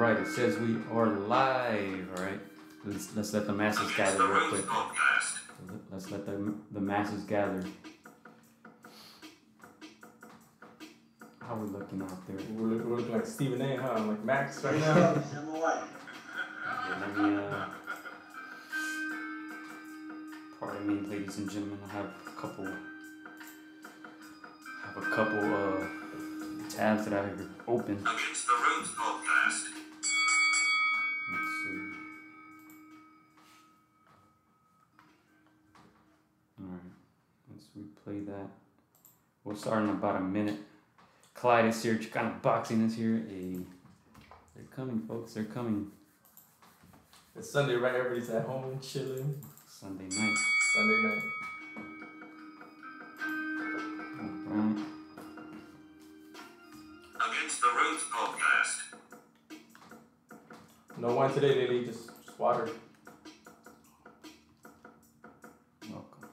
right, it says we are live. All right, let's let's let the masses gather real quick. Let's let the the masses gather. How we looking out there? We're, look- we're looking like Stephen A. Huh? Like Max right now. Yeah, let me, uh, pardon me, ladies and gentlemen. I have a couple, have a couple uh tabs that I have open. Against the Ropes We'll start in about a minute. Clyde is here, Chicana Boxing is here. Hey, they're coming, folks, they're coming. It's Sunday, right? Everybody's at home chilling. Sunday night. Sunday night. Alright. Against the Ropes podcast. No wine today, Lily. Just, just water. Welcome.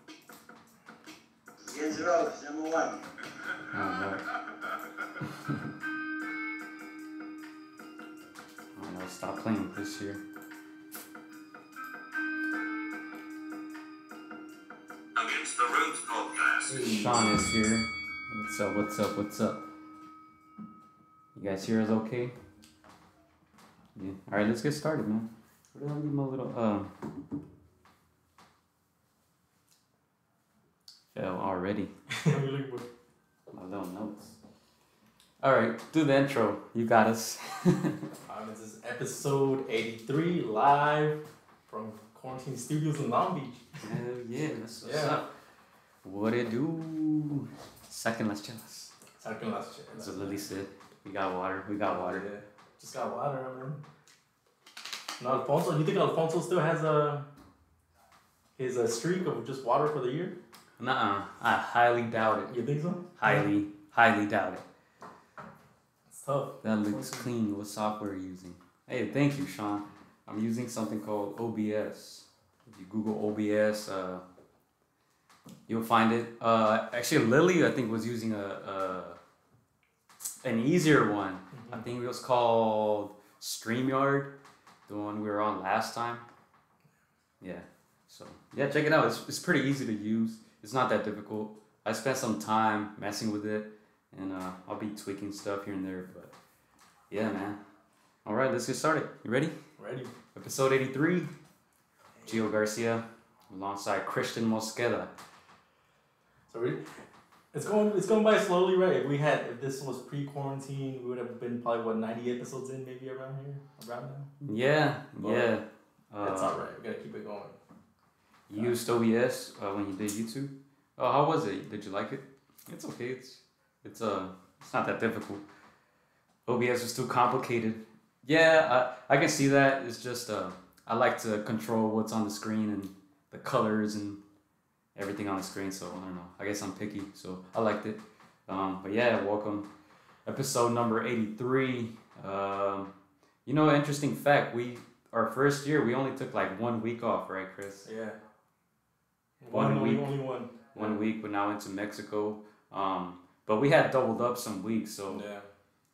Against the ropes, number one. Alright. Alright, I'll stop playing with this here. Against the Ropes podcast. Sean is here. What's up? What's up? What's up? You guys hear us okay? Yeah. All right, let's get started, man. Where did I leave my little um? Fell already. we look for- My little notes. All right, do the intro. You got us. Um, this is episode 83 live from Quarantine Studios in Long Beach. Hell yeah, that's what's Yeah. up. What it do? Second, let's chillus. Second last check. That's what Lily said. We got water. We got water. Yeah. Just got water, I mean. No, Alfonso, you think Alfonso still has a his a streak of just water for the year? Nuh-uh. I highly doubt it. You think so? Highly, highly doubt it. It's tough. That looks clean. What software are you using? Hey, thank you, Sean. I'm using something called OBS. If you Google OBS, uh, you'll find it. Uh, actually, Lily, I think, was using a, a an easier one. I think it was called StreamYard, the one we were on last time. Yeah. So yeah, check it out. It's, it's pretty easy to use. It's not that difficult. I spent some time messing with it, and uh, I'll be tweaking stuff here and there. But yeah, man. All right, let's get started. You ready? Ready? Episode eighty-three. Gio Garcia alongside Christian Mosqueda. So we, it's going it's going by slowly, right? If we had if this was pre quarantine, we would have been probably what ninety episodes in, maybe around here, around now. Yeah, Well, yeah. That's Uh, all right. We gotta keep it going. You used OBS uh, when you did YouTube. Oh, how was it? Did you like it? It's okay. It's it's uh it's not that difficult. OBS is too complicated. Yeah, I, I can see that. It's just uh I like to control what's on the screen and the colors and everything on the screen. So I don't know. I guess I'm picky. So I liked it. Um, but yeah, welcome. Episode number eighty three. Um, you know, interesting fact. We our first year we only took like one week off, right, Chris? Yeah. One week. Only one. one week. We're now into Mexico. Um, but we had doubled up some weeks, so Yeah.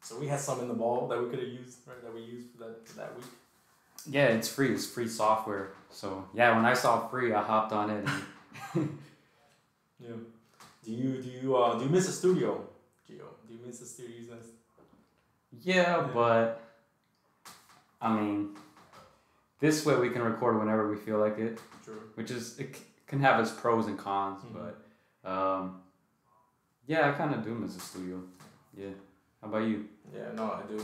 So we had some in the ball that we could have used, right? That we used for that for that week. yeah, it's free. It's free software. So yeah, when I saw free, I hopped on it. And Yeah. Do you do you uh do you miss the studio, Gio? Do you miss the studio? using this? yeah, but I mean, this way we can record whenever we feel like it, True. which is it can have its pros and cons. Mhm. But um, yeah, I kind of do miss the studio. Yeah. How about you? Yeah, no, I do.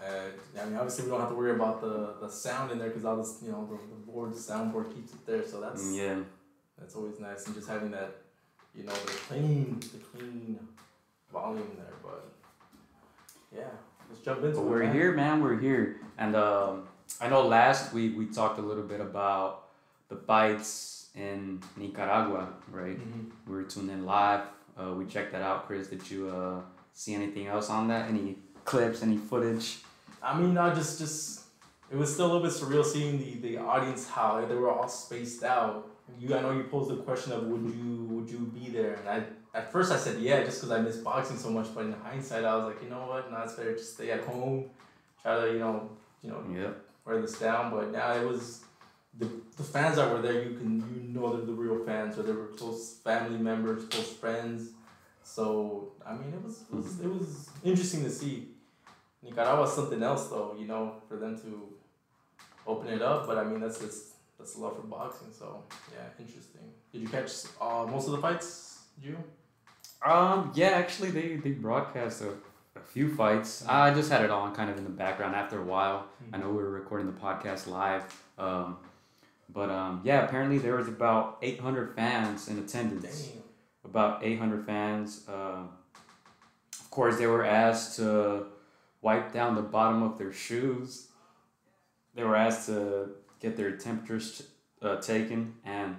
Uh, I mean, obviously we don't have to worry about the, the sound in there because all this, you know, the, the board, the soundboard keeps it there. So that's Mm, yeah. that's always nice, and just having that, you know, the clean, the clean volume there. But yeah, let's jump into But it. we're man. here, man. We're here, and um, I know last week we talked a little bit about the fights in Nicaragua, right? Mhm. We were tuned in live. Uh, we checked that out. Chris, did you uh, see anything else on that? Any clips? Any footage? I mean, I just just it was still a little bit surreal seeing the the audience how they were all spaced out. You, I know you posed the question of would you would you be there, and I at first I said yeah, just because I miss boxing so much. But in hindsight, I was like, you know what? No, it's better to stay at home, try to you know you know Yep. wear this down. But now it was the the fans that were there. You can you know they're the real fans, or they were close family members, close friends. So I mean, it was it was, it was interesting to see. Nicaragua was something else though, you know, for them to open it up. But I mean, that's just that's a love for boxing. So yeah, interesting. Did you catch uh, most of the fights, Gio? Um, yeah, actually, they, they broadcast a, a few fights. I just had it on kind of in the background after a while. I know we were recording the podcast live. Um, but um, yeah, apparently there was about 800 fans in attendance. Damn. About 800 fans. Uh, of course, they were asked to wipe down the bottom of their shoes. They were asked to get their temperatures uh, taken and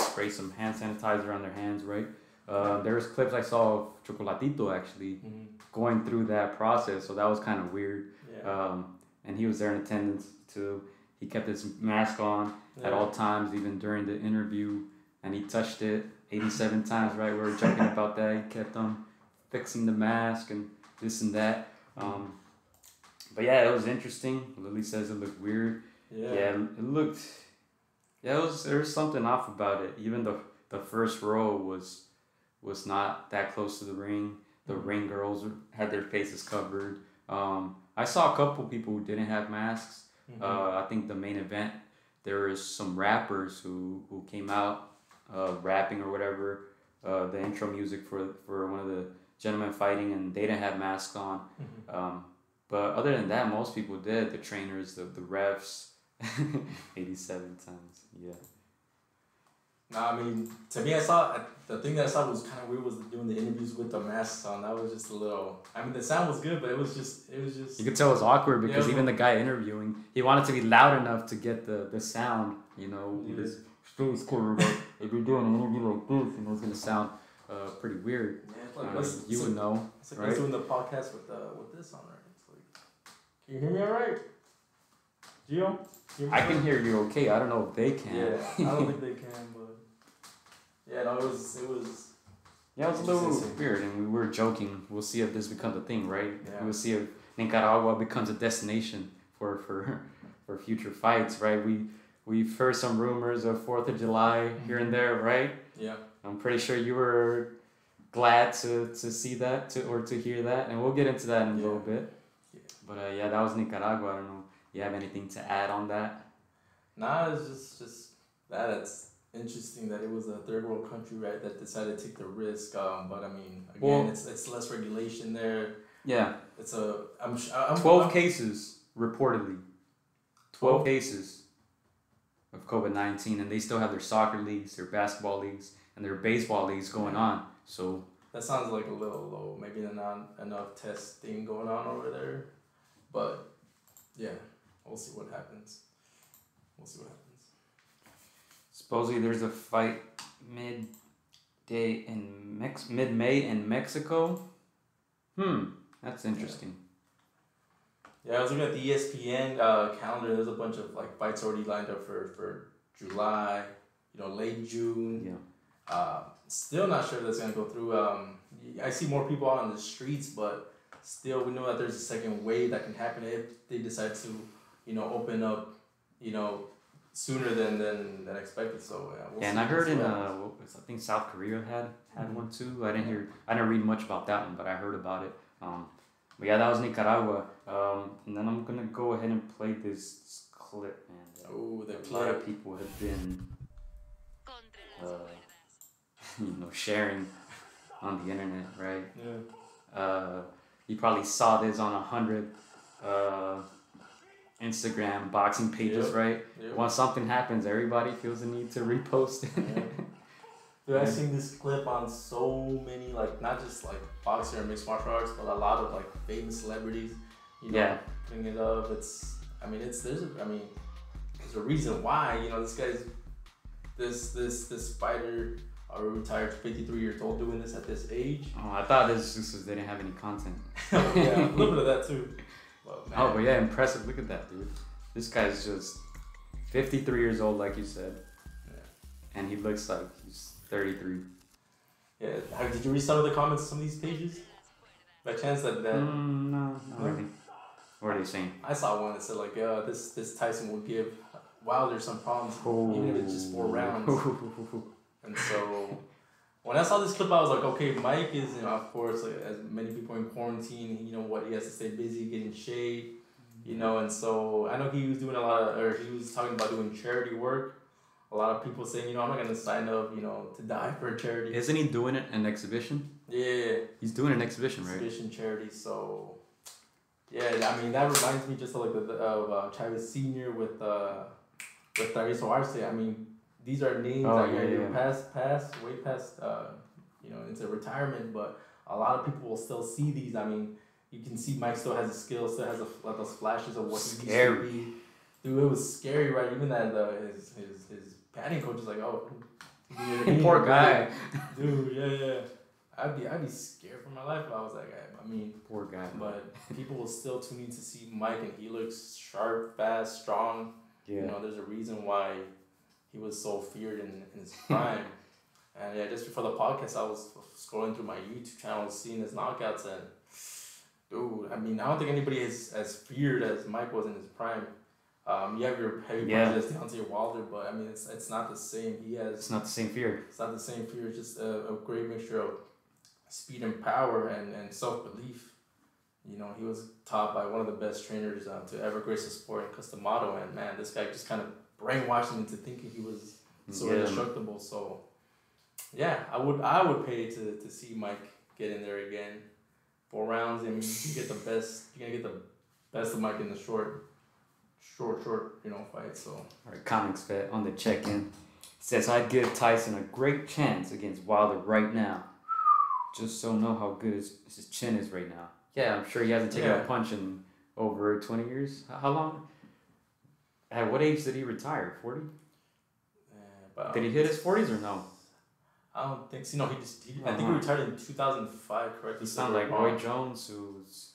spray some hand sanitizer on their hands, right? Uh, was clips I saw of Chocolatito actually Mhm. going through that process, so that was kind of weird. Yeah. Um, and he was there in attendance too. He kept his mask on at all times, even during the interview, and he touched it 87 times, right? We were joking about that. He kept on fixing the mask and this and that. Um, but yeah, it was interesting. Lily says it looked weird. Yeah. Yeah, it looked. Yeah, it was there was something off about it. Even the the first row was was not that close to the ring. The Mhm. ring girls had their faces covered. Um, I saw a couple people who didn't have masks. Mhm. Uh, I think the main event there was some rappers who who came out uh, rapping or whatever. Uh, the intro music for for one of the gentlemen fighting, and they didn't have masks on. Mhm. Um, but other than that, most people did. The trainers, the the refs, eighty seven times. Yeah. Nah, I mean, to me, I saw the thing that I saw was kind of weird was doing the interviews with the masks on. That was just a little. I mean, the sound was good, but it was just, it was just. You could tell it was awkward Yeah, because it even was- the guy interviewing, he wanted to be loud enough to get the, the sound, you know, Yeah. this space clear. Like, if you're doing an interview like this, you know, it's gonna sound uh, pretty weird. Yeah, like, Uh, you would like, know. it's like right? doing the podcast with uh, with this on right. It's like, can you hear me all right? Gio? I can hear you okay. I don't know if they can. Yeah, I don't think they can, but yeah, no, it was it was. Yeah, it was a little weird, and we were joking. We'll see if this becomes a thing, right? Yeah. We'll see if Nicaragua becomes a destination for for for future fights, right? We we've heard some rumors of Fourth of July here and there, right? Yeah, I'm pretty sure you were glad to to see that to or to hear that, and we'll get into that in a Yeah. little bit. Yeah. But uh, yeah, that was Nicaragua. I don't know. You have anything to add on that? nah, it's just just that it's interesting that it was a third world country, right, that decided to take the risk. Um, but I mean, again, Well- it's it's less regulation there. Yeah, It's a I'm I'm twelve I'm, cases reportedly. Twelve cases of COVID nineteen, and they still have their soccer leagues, their basketball leagues, and their baseball leagues going on. So That sounds like a little low. Maybe not enough testing going on over there, but yeah, we'll see what happens. We'll see what happens. Supposedly there's a fight mid day in Mex mid May in Mexico. Hmm, that's interesting. Yeah, I was looking at the ESPN uh, calendar. There's a bunch of like fights already lined up for for July. You know, late June. Yeah. Uh, still not sure if that's gonna go through. Um, I see more people out on the streets, but still, we know that there's a second wave that can happen if they decide to, you know, open up, you know, sooner than than, than expected. So yeah, we'll Yeah, and I heard we'll in see what uh, happens. what was- I think South Korea had had Mhm. one too. I didn't hear, I didn't read much about that one, but I heard about it. Um, but yeah, that was Nicaragua. Um, and then I'm gonna go ahead and play this clip, man. oh, the A lot of people have been, Uh, you know, sharing on the internet, right? Yeah. Uh, you probably saw this on a hundred uh, Instagram boxing pages, Yep. right? yeah. Once something happens, everybody feels the need to repost it. Yeah. Dude, I've seen this clip on so many, like, not just like boxing or mixed martial arts, but a lot of like famous celebrities, you know, Yeah. putting it up. It's, I mean, it's, there's, a, I mean, there's a reason why, you know, this guy's, this, this, this fighter, a retired 53 years old doing this at this age. Oh, I thought this just they didn't have any content. yeah, a little bit of that too. But, man, Oh, but yeah, impressive. Look at that, dude. This guy's just 53 years old, like you said, Yeah. and he looks like he's 33. Yeah. How- Did you read some of the comments on some of these pages? By chance that, that Mm, no, No? really. What are they saying? I saw one that said like, uh, this this Tyson will give Wilder some problems, even if it's just four rounds. And so when I saw this clip, I was like, okay, Mike is, you know, of course, like, as many people in quarantine, you know what, he has to stay busy getting shade, you know, and so I know he was doing a lot of, or he was talking about doing charity work. A lot of people saying, you know, I'm not gonna sign up, you know, to die for a charity. Isn't he doing it an exhibition? Yeah, He's doing an exhibition, right? exhibition charity. So, yeah, I mean that reminds me just of like the of uh, Chavez Senior with uh with Travieso Arce. I mean, these are names Oh, that yeah, are yeah. past past way past uh you know into retirement, but a lot of people will still see these. I mean, you can see Mike still has a skill, still has a, like those flashes of what he used Scary. to be. Dude, it was scary, right? Even that uh, his his his batting coach is like, oh. Poor guy. Dude, yeah, yeah. I'd be I'd be scared for my life if I was that guy. I mean, Poor guy. but people will still tune in to see Mike, and he looks sharp, fast, strong. Yeah. You know, there's a reason why he was so feared in, in his prime. and yeah, just before the podcast, I was scrolling through my YouTube channel, seeing his knockouts, and dude, I mean, I don't think anybody is as feared as Mike was in his prime. Um, you have your heavy Yeah. punches, Deontay Wilder, but I mean, it's it's not the same. He has It's not the same fear. it's not the same fear. It's just a, a great mixture of speed and power and, and self belief. You know, he was taught by one of the best trainers uh, to ever grace the sport Cus D'Amato, and man, this guy just kind of brainwashed him into thinking he was so Yeah. indestructible. So, yeah, I would I would pay to, to see Mike get in there again. Four rounds, and you get the best. You're gonna get the best of Mike in the short, short, short, you know, fight. So. All right, comics vet on the check-in says I'd give Tyson a great chance against Wilder right now. Just so know how good his, his chin is right now. Yeah, I'm sure he hasn't taken Yeah. a punch in over 20 years. How long? At what age did he retire? 40? Yeah, but Did he hit his 40s or no? I don't think so. No, he just. He, I think he Uh-huh. retired in two thousand five. Correct? He sounds like Roy Jones, who's.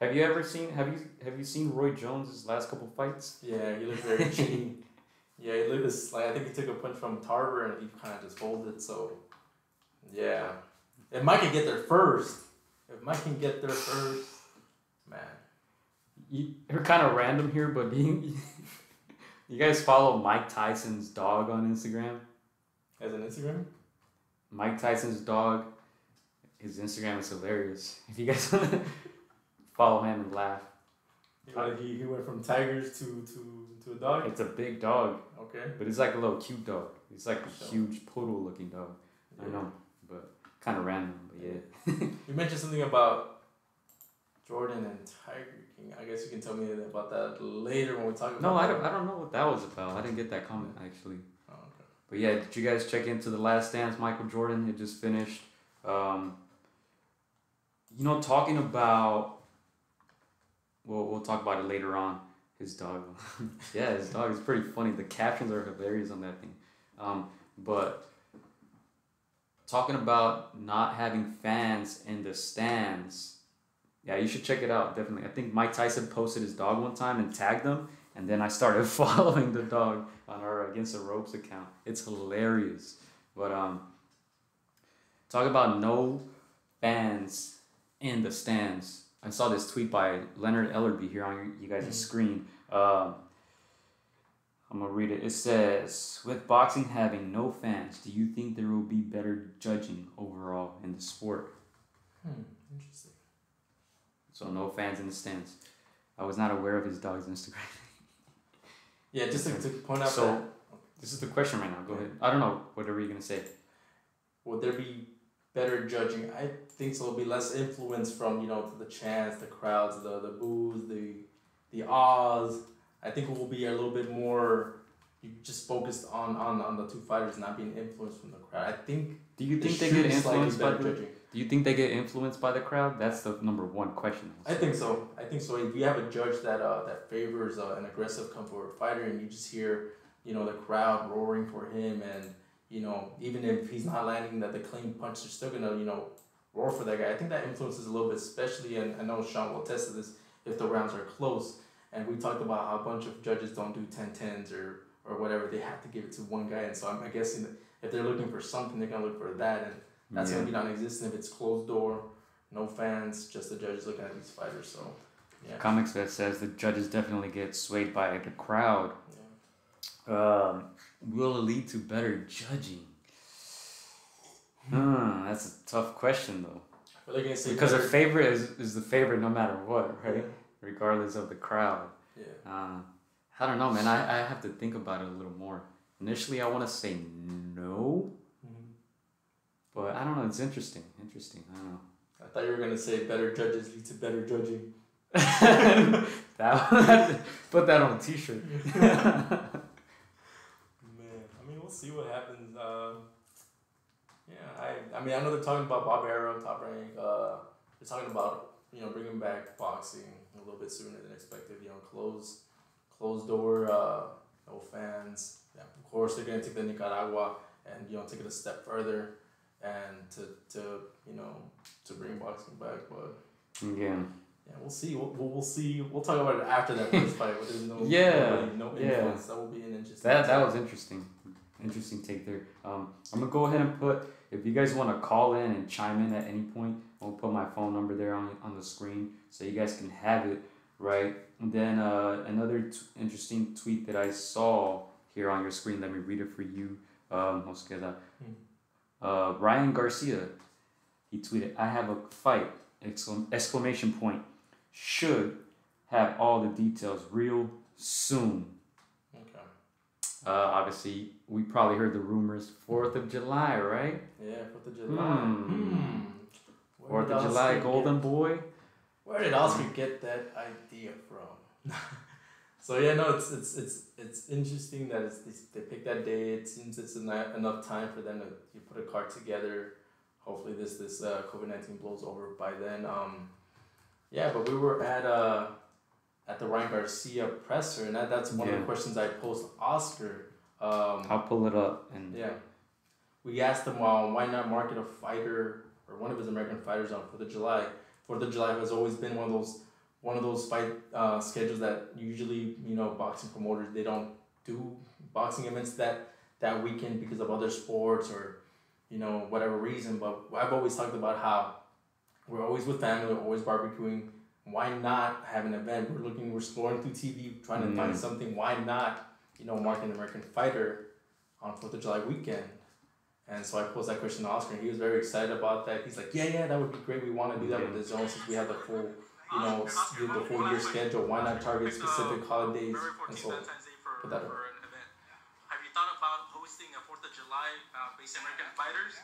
Have you ever seen? Have you have you seen Roy Jones' last couple fights? Yeah, he looked very chinny. Yeah, he looked this like I think he took a punch from Tarver and he kind of just folded. So, yeah, if Mike can get there first, if Mike can get there first, man. You, you're kind of random here, but you, you guys follow Mike Tyson's dog on Instagram? As an Instagram. Mike Tyson's dog. His Instagram is hilarious. If you guys want to follow him and laugh, He, went- he, he went from tigers to to to a dog. it's a big dog, Okay. but it's like a little cute dog. It's like a huge poodle looking dog. I know, but kind of random. But yeah, You mentioned something about Jordan and Tiger. I guess you can tell me about that later when we talk about. no, I don't. I don't know what that was about. I didn't get that comment actually. Oh, okay. But yeah, did you guys check into the Last Dance? Michael Jordan had just finished. Um, you know, talking about. Well, we'll talk about it later on. His dog. yeah, his dog is pretty funny. The captions are hilarious on that thing. Um, but talking about not having fans in the stands. Yeah, you should check it out. Definitely. I think Mike Tyson posted his dog one time and tagged them, and then I started following the dog on our Against the Ropes account. It's hilarious. But um, talk about no fans in the stands. I saw this tweet by Leonard Ellerbe here on you guys' Mhm. screen. Um, I'm gonna read it. It says, "With boxing having no fans, do you think there will be better judging overall in the sport?" Hmm. Interesting. So no fans in the stands. I was not aware of his dog's Instagram. Yeah, just to, to point out So- that This is the question right now. Go ahead. I don't know. Whatever you're gonna say. would there be better judging? I think so. It'll be less influence from you know the chants, the crowds, the the boos, the the ahs. I think it will be a little bit more. You just focused on on on the two fighters not being influenced from the crowd. I think. Do you think they get influenced by judging. Do you think they get influenced by the crowd? That's the number one question. I think so. I think so. If you have a judge that uh, that favors uh, an aggressive come forward fighter, and you just hear, you know, the crowd roaring for him, and you know, even if he's not landing that the clean punch, they're still gonna, you know, roar for that guy. I think that influences a little bit, especially, and I know Sean will attest to this if the rounds are close. And we talked about how a bunch of judges don't do 10-10s or or whatever. They have to give it to one guy, and so I'm, I'm guessing that if they're looking for something, they're gonna look for that, and that's yeah. gonna be non-existent if it's closed door, no fans, just the judges looking at these fighters. So Yeah. Comics that says the judges definitely get swayed by the crowd. Yeah. Um, will it lead to better judging? Hmm, that's a tough question though. But they're gonna say Because a better- favorite is, is the favorite no matter what, right? Yeah. Regardless of the crowd. Yeah. Uh, I don't know, man. I, I have to think about it a little more. Initially, I want to say no. But I don't know. It's interesting. Interesting. I don't know. I thought you were gonna say better judges lead to better judging. that put that on a T-shirt. Man, I mean, we'll see what happens. Um, yeah, I, I mean, I know they're talking about Bob Arum, Top Rank. Uh, they're talking about you know bringing back boxing a little bit sooner than expected. You know, close, closed door, uh, no fans. Yeah, of course, they're gonna take the Nicaragua and you know take it a step further, and to to you know to bring boxing back. But Again, yeah, we'll see. We'll, we'll, see. We'll talk about it after that first fight. But there's no Yeah, nobody, no yeah. That will be an interesting. that that was interesting. Interesting take there. Um, I'm gonna go ahead and put. If you guys want to call in and chime in at any point, I'll put my phone number there on on the screen so you guys can have it. Right. And then uh, another t- interesting tweet that I saw here on your screen. Let me read it for you. Um, quedar. Uh, Ryan Garcia, he tweeted, "I have a fight!" Exclam- exclamation point. Should have all the details real soon. Okay. Uh, obviously, we probably heard the rumors. Fourth of July, right? Yeah, Fourth of July. Hmm. Hmm. Where Fourth of July, Golden Get, Boy. where did Oscar get that idea from? so yeah, no, it's it's it's it's interesting that it's, it's they picked that day. It seems it's enough, enough time for them to you put a card together. Hopefully, this this uh, COVID nineteen blows over by then. Um, yeah, but we were at uh at the Ryan Garcia presser, and that, that's one of the questions I posed Oscar. Um, I'll pull it up and Yeah. We asked him uh, why not market a fighter or one of his American fighters on Fourth of July. Fourth of July has always been one of those one of those fight uh, schedules that usually you know boxing promoters they don't do boxing events that that weekend because of other sports or you know whatever reason. But I've always talked about how we're always with family, we're always barbecuing. Why not have an event? We're looking, we're scrolling through TV, trying to find Mm. something. Why not, you know, mark an American fighter on Fourth of July weekend? And so I posed that question to Oscar, and he was very excited about that. He's like, "Yeah, yeah, that would be great. We want to do that with the zone since we have the full, you know, the the full year schedule. Why not target specific holidays?" And so, put that up. for an event. Have you thought about hosting a Fourth of July uh, based American fighters?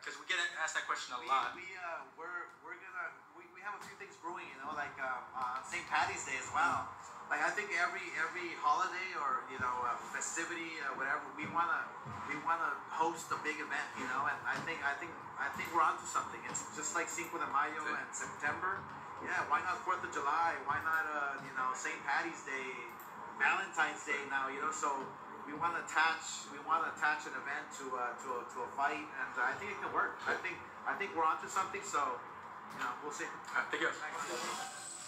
Because we get asked that question a We, lot. we uh, we're we're gonna we, we have a few things brewing, you know, like um, uh, St. Patty's Day as well. Like I think every every holiday or you know uh, festivity or whatever we wanna we wanna host a big event, you know, and I think I think I think we're onto something. It's just like Cinco de Mayo and September. Yeah, why not Fourth of July? Why not uh, you know St. Patty's Day, Valentine's Day now? You know, so we want to attach we want to attach an event to uh, to a, to a fight, and I think it can work. I think I think we're onto something. So you know, we'll see. Thank you.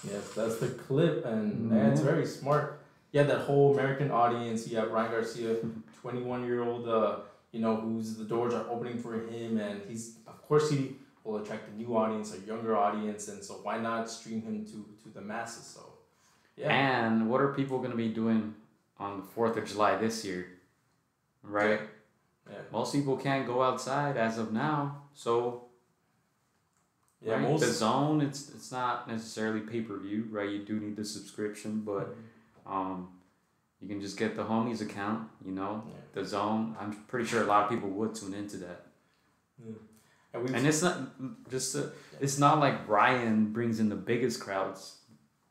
yes, that's the clip, and man, it's very smart. Yeah, that whole American audience. You have Ryan Garcia, twenty one year old. Uh, you know, who's the doors are opening for him, and he's of course he will attract a new audience, a younger audience, and so why not stream him to to the masses? So, yeah. And what are people gonna be doing on the Fourth of July this year? Right. Yeah. Most people can't go outside as of now, so Yeah, right? most DAZN it's it's not necessarily pay per view, right? You do need the subscription, but um, you can just get the homies account. You know, Yeah. DAZN. I'm pretty sure a lot of people would tune into that, and and it's not just a, it's not like Ryan brings in the biggest crowds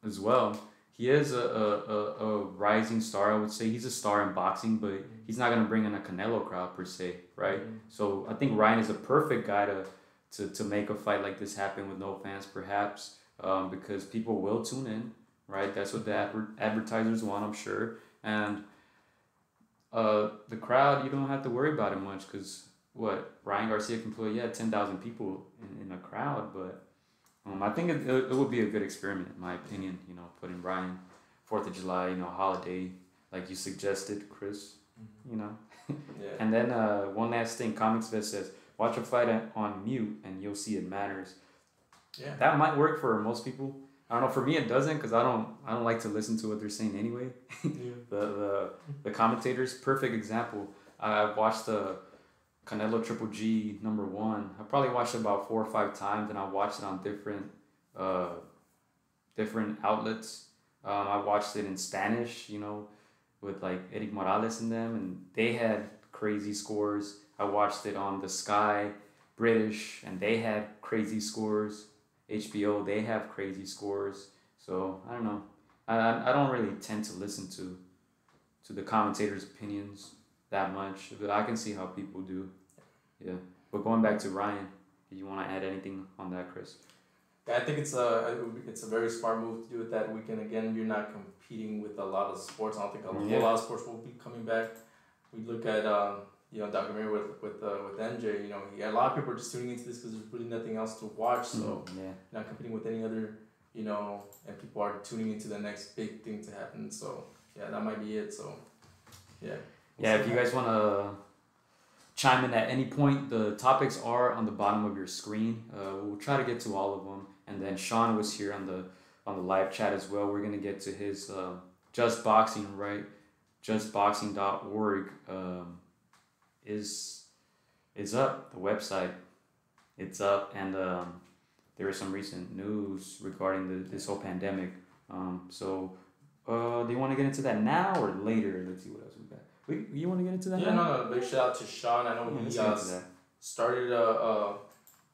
as well. He is a, a, a, a rising star, I would say. He's a star in boxing, but he's not gonna bring in a Canelo crowd per se, right? So I think Ryan is a perfect guy to to, to make a fight like this happen with no fans, perhaps, um, because people will tune in, right? That's what the adver- advertisers want, I'm sure. And uh, the crowd, you don't have to worry about it much because what Ryan Garcia can put, yeah, 10,000 people in, in a crowd, but um, I think it, it, it would be a good experiment, in my opinion, you know, putting Ryan, 4th of July, you know, holiday, like you suggested, Chris, you know. yeah. And then uh, one last thing, Comics Vet says, watch a fight on mute and you'll see it matters. Yeah. That might work for most people. I don't know. For me, it doesn't because I don't. I don't like to listen to what they're saying anyway. Yeah. the the the commentators. Perfect example. I watched the Canelo Triple G number one. I probably watched it about four or five times, and I watched it on different uh, different outlets. Um, I watched it in Spanish, you know, with like Erik Morales in them, and they had crazy scores. I watched it on the Sky British, and they had crazy scores. HBO, they have crazy scores. So I don't know. I, I I don't really tend to listen to to the commentators' opinions that much, but I can see how people do. Yeah. But going back to Ryan, did you want to add anything on that, Chris? I think it's a it's a very smart move to do it that weekend. Again, you're not competing with a lot of sports. I don't think a Yeah. whole lot of sports will be coming back. We look at um, you know documentary with with uh, with MJ. You know, a lot of people are just tuning into this because there's really nothing else to watch. So yeah. not competing with any other, you know, and people are tuning into the next big thing to happen. So yeah, that might be it. So yeah. Yeah, if you guys want to chime in at any point, the topics are on the bottom of your screen. Uh, we'll try to get to all of them. And then Sean was here on the on the live chat as well. We're gonna get to his uh, Just Boxing, right? JustBoxing.org um, is is up. The website, it's up, and um, there is some recent news regarding the this whole pandemic. Um, so, uh, do you want to get into that now or later? Let's see what else we got. We, you want to get into that? Yeah, now? no, no. Big shout out to Sean. I know Yeah, he uh, started a, a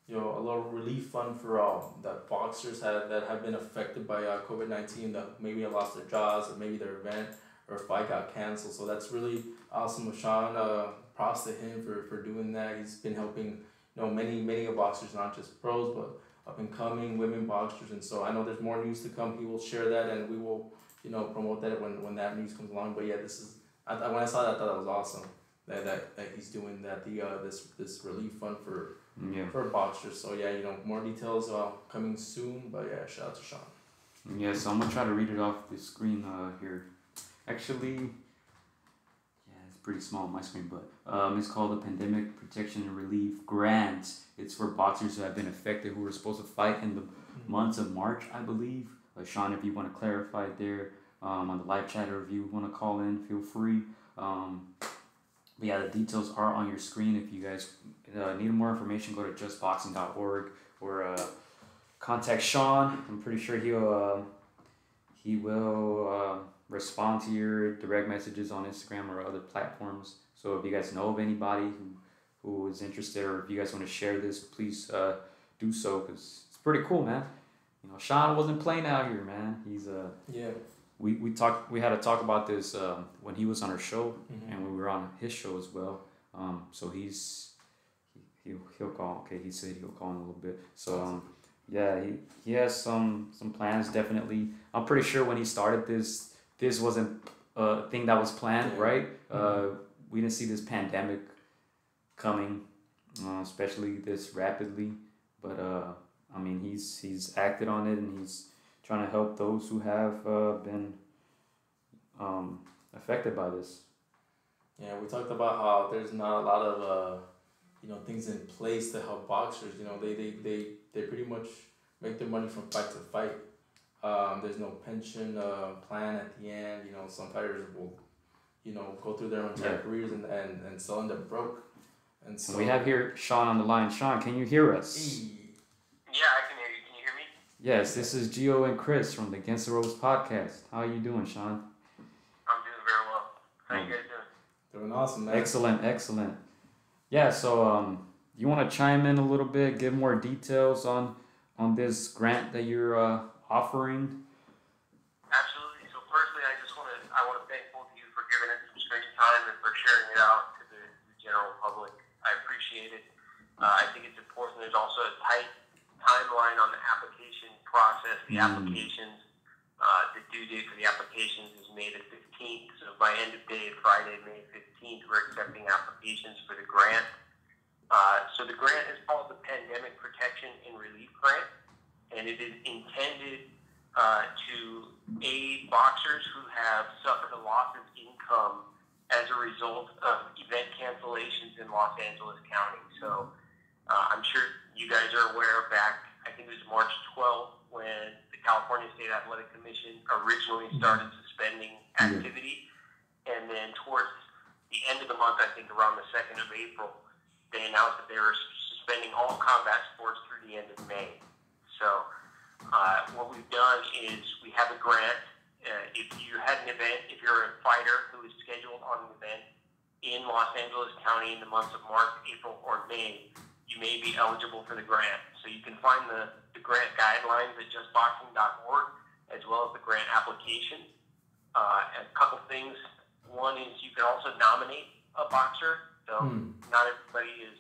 you know a little relief fund for uh, that boxers had that have been affected by uh, COVID nineteen that maybe have lost their jobs or maybe their event or fight got canceled. So that's really awesome of Sean. Uh, props to him for, for doing that. He's been helping you know many many of boxers, not just pros, but up and coming women boxers. And so I know there's more news to come. He will share that, and we will you know promote that when, when that news comes along. But yeah, this is I, when I saw that, I thought that was awesome. That, that, that he's doing that the uh, this this relief fund for Yeah. for boxers. So yeah, you know, more details uh, coming soon. But yeah, shout out to Sean. Yeah, so I'm gonna try to read it off the screen uh, here. Actually, yeah, it's pretty small on my screen, but um, it's called the Pandemic Protection and Relief Grant. It's for boxers who have been affected who were supposed to fight in the months of March, I believe. Uh, Sean, if you want to clarify it there um, on the live chat or if you want to call in, feel free. Um, but yeah, the details are on your screen. If you guys uh, need more information, go to justboxing.org or uh, contact Sean. I'm pretty sure he'll uh, he will uh, respond to your direct messages on Instagram or other platforms. So if you guys know of anybody who who is interested or if you guys want to share this, please uh, do so because it's pretty cool, man. You know, Sean wasn't playing out here, man. He's uh Yeah. We we talked we had a talk about this um, when he was on our show Mhm. and we were on his show as well. Um, so he's he, he'll, call. Okay, he said he'll call in a little bit. So um, yeah, he, he has some some plans definitely. I'm pretty sure when he started this, this wasn't a thing that was planned, right? Uh, we didn't see this pandemic coming, uh, especially this rapidly. But uh, I mean, he's he's acted on it and he's trying to help those who have uh, been um, affected by this. Yeah, we talked about how there's not a lot of uh, you know things in place to help boxers. You know, they they, they, they pretty much make their money from fight to fight. Um, there's no pension uh, plan at the end. You know, some fighters will, you know, go through their entire Yeah. careers and, and, and still end up broke. And so And we have here Sean on the line. Sean, can you hear us? Yeah, I can hear you. Can you hear me? Yes, this is Gio and Chris from the Against the Ropes podcast. How are you doing, Sean? I'm doing very well. How you guys doing? Doing awesome, man. Excellent, excellent. Yeah, so um, you want to chime in a little bit, give more details on on this grant that you're uh, offering? Absolutely. So firstly, I just want to I want to thank both of you for giving it some screen time and for sharing it out to the, the general public. I appreciate it. Uh, I think it's important. There's also a tight timeline on the application process. The Mm. applications, uh, the due date for the applications is May the 15th. So by end of day, Friday, May 15th, we're accepting applications for the grant. Uh, so the grant is called the Pandemic Protection and Relief Grant, and it is intended uh, to aid boxers who have suffered a loss of income as a result of event cancellations in Los Angeles County. So uh, I'm sure you guys are aware back, I think it was March 12th when the California State Athletic Commission originally started suspending activity, and then towards the end of the month, I think around the second of April, they announced that they were suspending all combat sports through the end of May. So uh, what we've done is we have a grant. Uh, if you had an event, if you're a fighter who is scheduled on an event in Los Angeles County in the months of March, April, or May, you may be eligible for the grant. So you can find the, the grant guidelines at justboxing.org as well as the grant application. Uh, a couple things. One is you can also nominate a boxer. So Hmm. not everybody is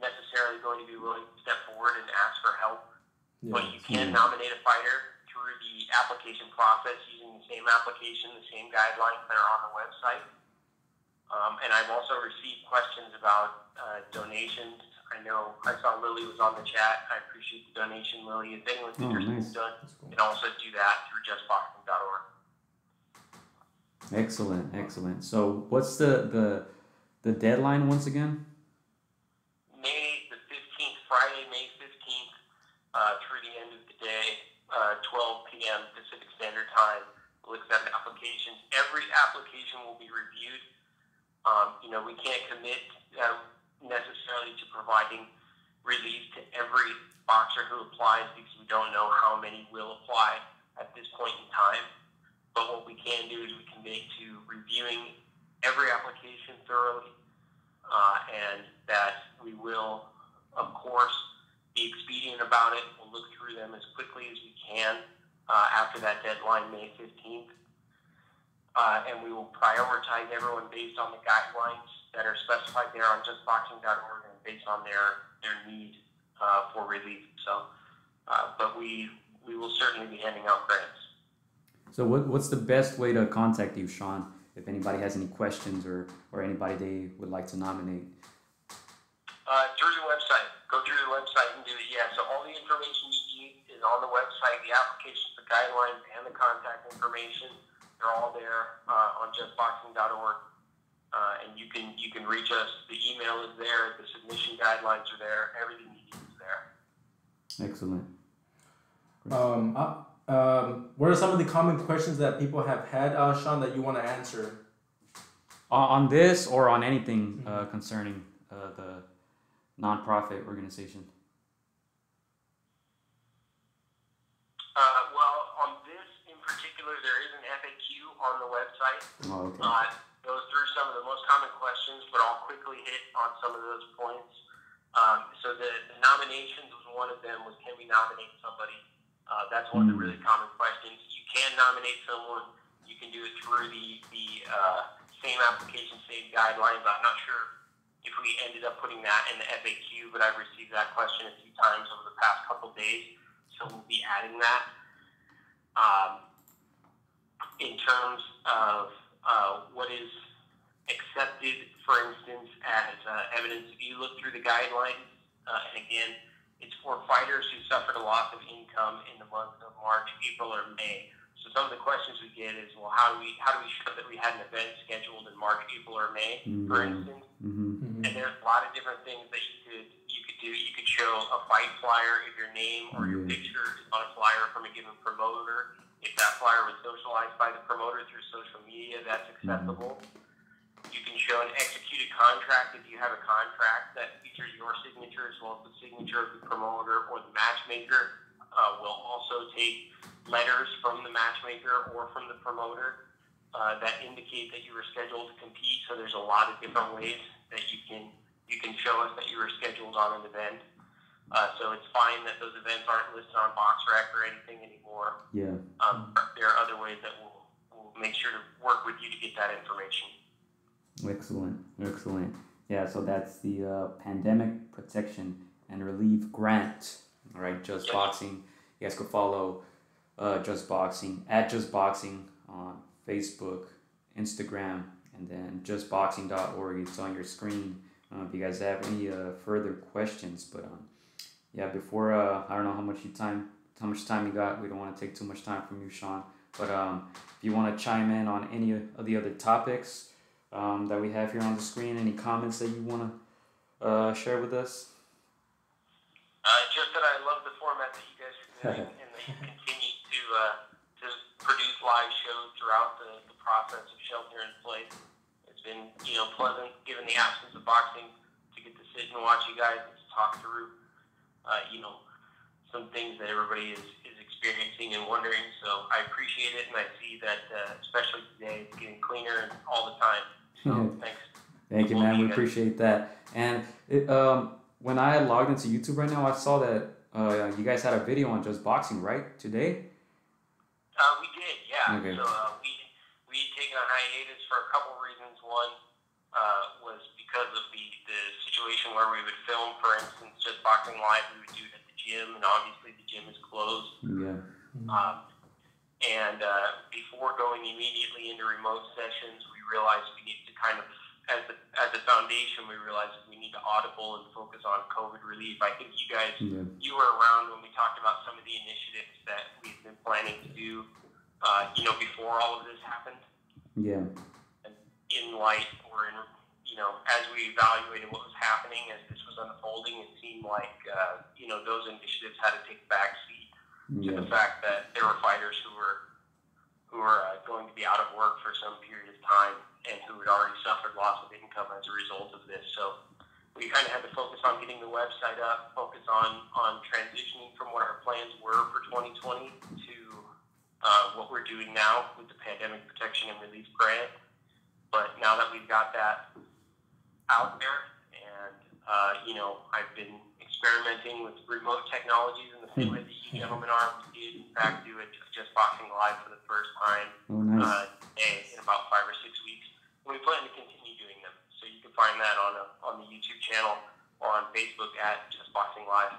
necessarily going to be willing to step forward and ask for help Yeah. but you can nominate a fighter through the application process using the same application, the same guidelines that are on the website. Um, and I've also received questions about uh, donations. I know I saw Lily was on the chat. I appreciate the donation, Lily. If anyone's Oh, interested nice. in done, That's cool. you can also do that through justboxing.org. Excellent, excellent. So what's the the the deadline once again? May the 15th, Friday, May 15th, uh, through the end of the day, uh, 12 p.m. Pacific Standard Time. We'll accept applications. Every application will be reviewed. Um, you know, we can't commit uh, necessarily to providing relief to every boxer who applies because we don't know how many will apply at this point in time. But what we can do is we commit to reviewing every application thoroughly uh, and that we will, of course, be expedient about it. We'll look through them as quickly as we can uh, after that deadline, May 15th. Uh, and we will prioritize everyone based on the guidelines that are specified there on justboxing.org and based on their, their need uh, for relief. So, uh, but we, we will certainly be handing out grants. So what what's the best way to contact you, Sean? If anybody has any questions or or anybody they would like to nominate. Uh, through the website. Go through the website and do it. Yeah. So all the information you need is on the website. The applications, the guidelines, and the contact information. They're all there uh, on justboxing.org. Uh, and you can you can reach us. The email is there. The submission guidelines are there. Everything you need is there. Excellent. Um, uh, um, what are some of the common questions that people have had, uh, Sean, that you want to answer? On, on this or on anything uh, concerning uh, the nonprofit organization. Uh, well, on this in particular, there is an FAQ on the website. Oh, okay. Some of the most common questions, but I'll quickly hit on some of those points. Um, so the, the nominations was one of them was can we nominate somebody? Uh, that's one of the Hmm. really common questions. You can nominate someone. You can do it through the the uh, same application, same guidelines. I'm not sure if we ended up putting that in the FAQ, but I've received that question a few times over the past couple days, so we'll be adding that. Um, in terms of uh, what is accepted, for instance, as uh, evidence, if you look through the guidelines, uh, and again, it's for fighters who suffered a loss of income in the month of March, April, or May. So some of the questions we get is, well, how do we how do we show that we had an event scheduled in March, April, or May, for Mhm. instance? Mm-hmm. And there's a lot of different things that you could you could do. You could show a fight flyer if your name or your picture is on a flyer from a given promoter. If that flyer was socialized by the promoter through social media, that's acceptable. You can show an executed contract if you have a contract that features your signature as well as the signature of the promoter or the matchmaker. Uh, will also take letters from the matchmaker or from the promoter uh, that indicate that you were scheduled to compete. So there's a lot of different ways that you can you can show us that you were scheduled on an event. Uh, so it's fine that those events aren't listed on BoxRec or anything anymore. Yeah. Um, there are other ways that we'll, we'll make sure to work with you to get that information. Excellent. Excellent. Yeah. So that's the uh, pandemic protection and relief grant. All right. Just boxing. You guys could follow uh, Just Boxing at Just Boxing on Facebook, Instagram, and then justboxing.org. It's on your screen. Uh, if you guys have any uh, further questions, but um, yeah, before uh, I don't know how much time, how much time you got. We don't want to take too much time from you, Sean. But um, if you want to chime in on any of the other topics um, that we have here on the screen. Any comments that you want to uh, share with us? Uh, just that I love the format that you guys are doing and that you continue to uh, to produce live shows throughout the, the process of shelter in place. It's been you know pleasant, given the absence of boxing, to get to sit and watch you guys and talk through uh, you know some things that everybody is, is experiencing and wondering. So I appreciate it, and I see that, uh, especially today, it's getting cleaner all the time. So thanks. Thank you, man. We appreciate that. And it, um, when I logged into YouTube right now, I saw that uh, you guys had a video on just boxing, right? Today? Uh, we did, yeah. Okay. So uh, we we had taken a hiatus for a couple reasons. One uh, was because of the the situation where we would film, for instance, just boxing live. We would do it at the gym, and obviously the gym is closed. Yeah. Um, and uh, before going immediately into remote sessions, realized we needed to kind of, as a, as a foundation, we realized we need to audible and focus on COVID relief. I think you guys, Yeah. you were around when we talked about some of the initiatives that we've been planning to do, uh, you know, before all of this happened. Yeah. In light or in, you know, as we evaluated what was happening as this was unfolding, it seemed like, uh, you know, those initiatives had to take back seat to the fact that there were fighters who were who were uh, going to be out of work for some period of time and who had already suffered loss of income as a result of this. So we kind of had to focus on getting the website up, focus on on transitioning from what our plans were for 2020 to uh, what we're doing now with the Pandemic Protection and Relief Grant. But now that we've got that out there, and uh, you know, I've been experimenting with remote technologies in the same way that you gentlemen are. We did, in fact, do it just boxing live for the first time Oh, nice. uh, today in about five or six weeks. And we plan to continue doing them. So you can find that on a, on the YouTube channel or on Facebook at Just Boxing Live.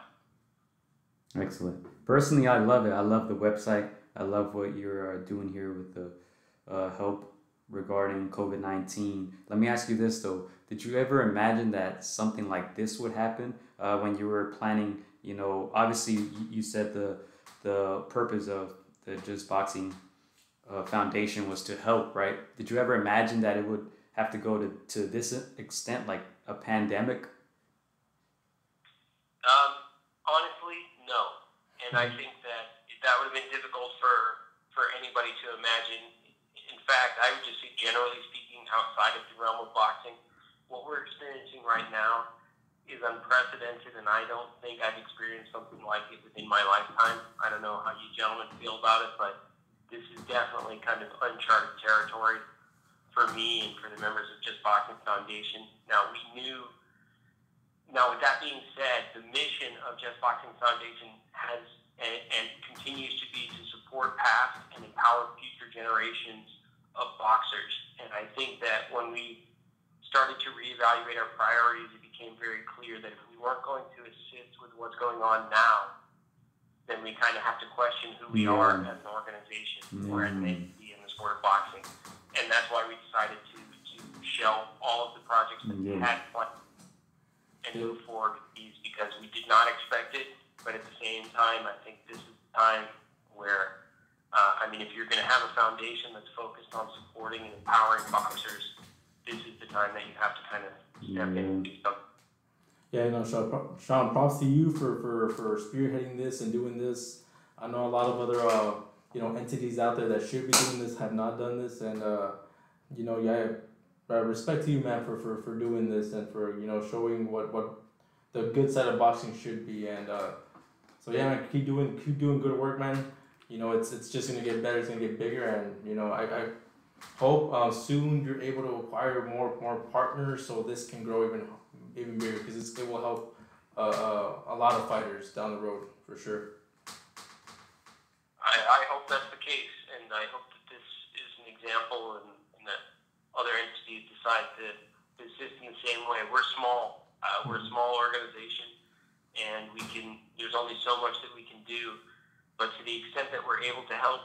Excellent. Personally, I love it. I love the website. I love what you're uh, doing here with the uh, help regarding COVID 19. Let me ask you this though. Did you ever imagine that something like this would happen uh, when you were planning? You know, obviously, you, said the, the purpose of the Just Boxing uh, Foundation was to help, right? Did you ever imagine that it would have to go to, to this extent, like a pandemic? Um, honestly, no. And I think that that would have been difficult for, for anybody to imagine. In fact, I would just say, generally speaking, outside of the realm of boxing, what we're experiencing right now is unprecedented, and I don't think I've experienced something like it within my lifetime. I don't know how you gentlemen feel about it, but this is definitely kind of uncharted territory for me and for the members of Just Boxing Foundation. Now, we knew now, with that being said, the mission of Just Boxing Foundation has and, and continues to be to support past and empower future generations of boxers. And I think that when we started to reevaluate our priorities, it became very clear that if we weren't going to assist with what's going on now, then we kind of have to question who we Yeah. are as an organization or as an Mm. entity in the sport of boxing. And that's why we decided to, to shelve all of the projects that we had planned and move forward with these because we did not expect it. But at the same time, I think this is the time where, uh, I mean, if you're going to have a foundation that's focused on supporting and empowering boxers, this is the time that you have to kind of step in and do something. Yeah, no, Sean, Sean, props to you for, for, for spearheading this and doing this. I know a lot of other, uh, you know, entities out there that should be doing this have not done this, and uh, you know, yeah, uh, respect to you, man, for, for, for doing this and for you know showing what, what the good side of boxing should be, and uh, so yeah, man, keep doing keep doing good work, man. You know, it's it's just gonna get better, it's gonna get bigger, and you know, I, I hope uh, soon you're able to acquire more more partners so this can grow even even bigger because it will help uh, uh, a lot of fighters down the road for sure. I, I hope that's the case, and I hope that this is an example and, and that other entities decide to, to assist in the same way. We're small. Uh, we're a small organization, and we can. There's only so much that we can do, but to the extent that we're able to help,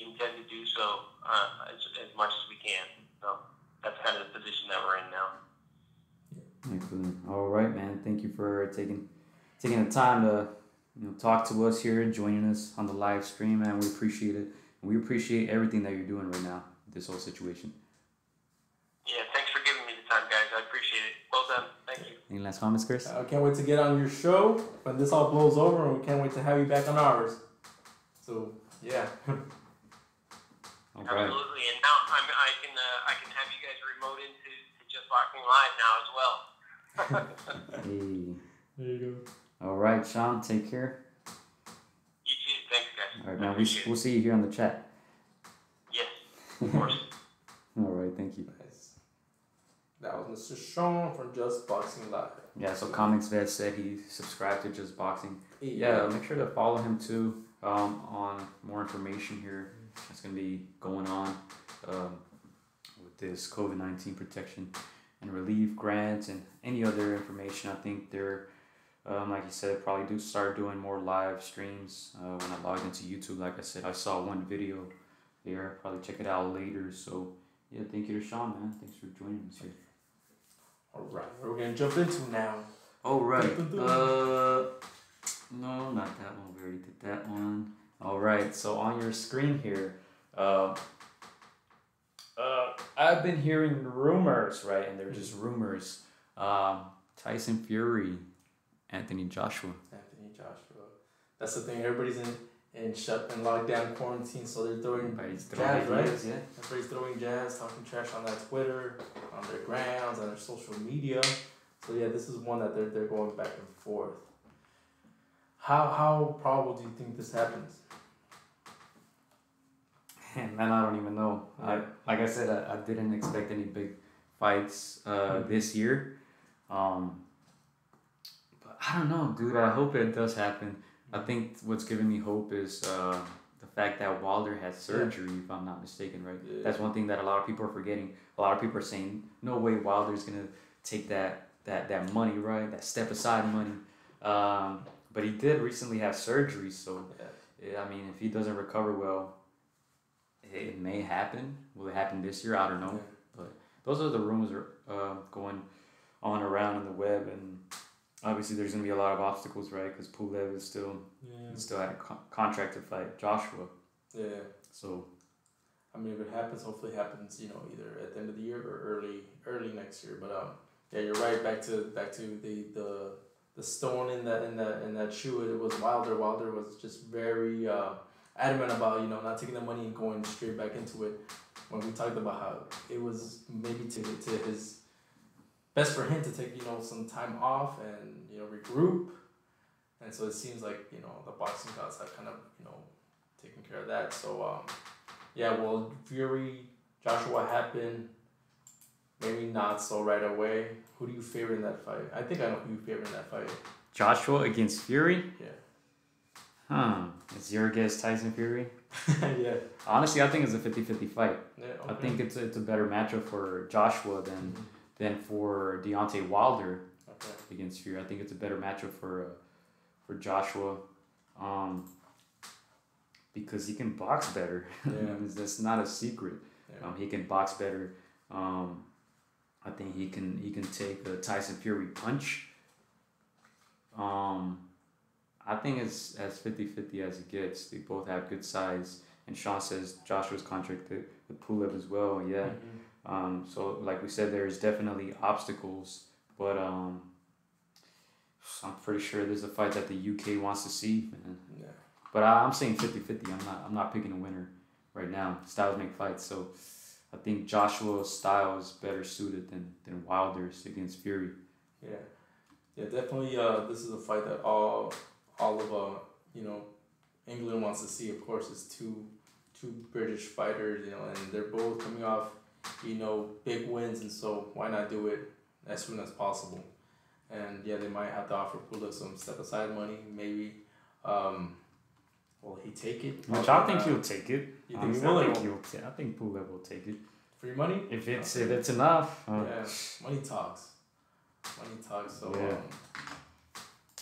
we intend to do so uh, as, as much as we can. So that's kind of the position that we're in now. Excellent. All right, man. Thank you for taking taking the time to you know talk to us here, joining us on the live stream, and we appreciate it. We appreciate everything that you're doing right now, this whole situation. Yeah, thanks for giving me the time, guys. I appreciate it. Well done. Thank you. Any last comments, Chris? I can't wait to get on your show when this all blows over, and we can't wait to have you back on ours. So yeah, All right. Absolutely, and now I'm, I can uh, I can have you guys remote into to just boxing live now as well. Hey. There you go. All right, Sean, take care. You too. Thanks, guys. All right, now We, Appreciate it. we'll see you here on the chat. Yes, of course. All right, thank you. go. Nice. That was Mr. Sean from Just Boxing Live. Yeah, so Comics Vet said he subscribed to Just Boxing. Yeah, Yeah, make sure to follow him too um, on more information here that's going to be going on um, with this COVID 19 protection and relief grants and any other information. I think they're, um, like you said, probably do start doing more live streams. Uh, when I logged into YouTube, like I said, I saw one video there. Probably check it out later. So, yeah, thank you to Sean, man. Thanks for joining us here. All right, we're gonna jump into now. Oh right. Uh, no, not that one. We already did that one. All right. So on your screen here, um, uh, I've been hearing rumors, right? And they're just rumors. Um, Tyson Fury, Anthony Joshua. Anthony Joshua. That's the thing. Everybody's in in shut and lockdown quarantine, so they're throwing Everybody's throwing jabs, right? Yeah. Everybody's throwing jabs, talking trash on that Twitter, on their grounds, on their social media. So yeah, this is one that they're they're going back and forth. How how probable do you think this happens? Man, I don't even know. I like I said, I, I didn't expect any big fights uh, Mhm. this year. Um, but I don't know, dude. I hope it does happen. I think what's giving me hope is uh, the fact that Wilder had surgery, if I'm not mistaken, right? Yeah. That's one thing that a lot of people are forgetting. A lot of people are saying, "No way, Wilder's gonna take that that that money, right? That step aside money." Um, but he did recently have surgery, so Yeah. yeah, I mean, if he doesn't recover well, it, may happen. Will it happen this year? I don't know. But those are the rumors are uh, going on around in the web, and obviously there's gonna be a lot of obstacles, right? Because Pulev is still Yeah. still had a con- contract to fight Joshua, Yeah. so I mean, if it happens, hopefully it happens, you know, either at the end of the year or early early next year. But um, yeah, you're right. Back to back to the the the stone in that in that in that shoe. It was Wilder. Wilder was just very uh, adamant about you know not taking the money and going straight back into it. When we talked about how it was maybe to to his best for him to take you know some time off and you know regroup. And so it seems like you know the boxing gods have kind of you know taken care of that. So um, yeah, well, Fury, Joshua happened. Maybe not so right away. Who do you favor in that fight? I think I know who you favor in that fight. Joshua against Fury, Yeah. Huh? Is your guess Tyson Fury? yeah. Honestly, I think it's a 50-50 fight. Yeah. I think it's a, it's a better matchup for Joshua than than for Deontay Wilder. Okay. against Fury. I think it's a better matchup for uh, for Joshua, um, because he can box better. Yeah. That's not a secret. Yeah. Um, he can box better. Um, I think he can he can take a Tyson Fury punch. Um, I think it's as 50-50 as it gets. They both have good size. And Sean says Joshua's contract contracted with Pulev as well. Yeah. Mhm. Um, so like we said, there's definitely obstacles, but um, I'm pretty sure there's a fight that the UK wants to see, man. Yeah. But I, I'm saying 50-50. I'm not I'm not picking a winner right now. Styles make fights, so I think Joshua's style is better suited than than Wilder's against Fury. Yeah. Yeah. Definitely. Uh, this is a fight that all all of uh you know England wants to see. Of course, it's two two British fighters. You know, and they're both coming off you know big wins, and so why not do it as soon as possible? And yeah, they might have to offer Pulev some step aside money, maybe. Um, will he take it? Which I think he'll take it. You think I won't? he'll. ta- I think Pulev will take it free money. if it's if it's enough. Uh, Yeah, money talks. Money talks. So Yeah. um,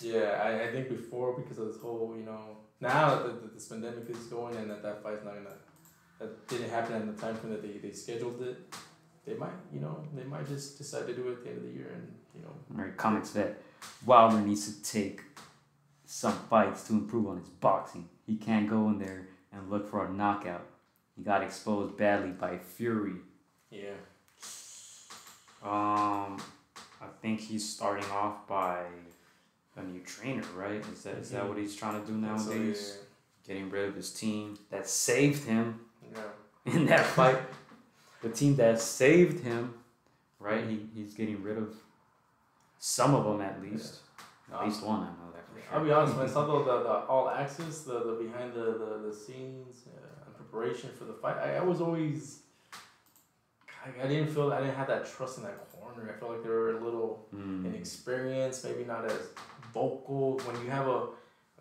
yeah, I, I think before because of this whole you know now that the, this pandemic is going and that that fight's not gonna that didn't happen at the time frame that they, they scheduled it. They might you know they might just decide to do it at the end of the year and you know Right, comments that Wilder needs to take some fights to improve on his boxing. He can't go in there and look for a knockout. He got exposed badly by Fury. yeah Um, I think he's starting off by a new trainer, right? Is that is that what he's trying to do So, nowadays? Getting rid of his team that saved him yeah, yeah. in that fight. the team that saved him, right? He, he's getting rid of Some of them at least. At Um, least one, I know that for sure. I'll be honest, when I saw the, the, the all access, the, the behind the, the, the scenes uh, and preparation for the fight, I, I was always. I, I didn't feel I didn't have that trust in that corner. I felt like they were a little Mm. inexperienced, maybe not as vocal. When you have a,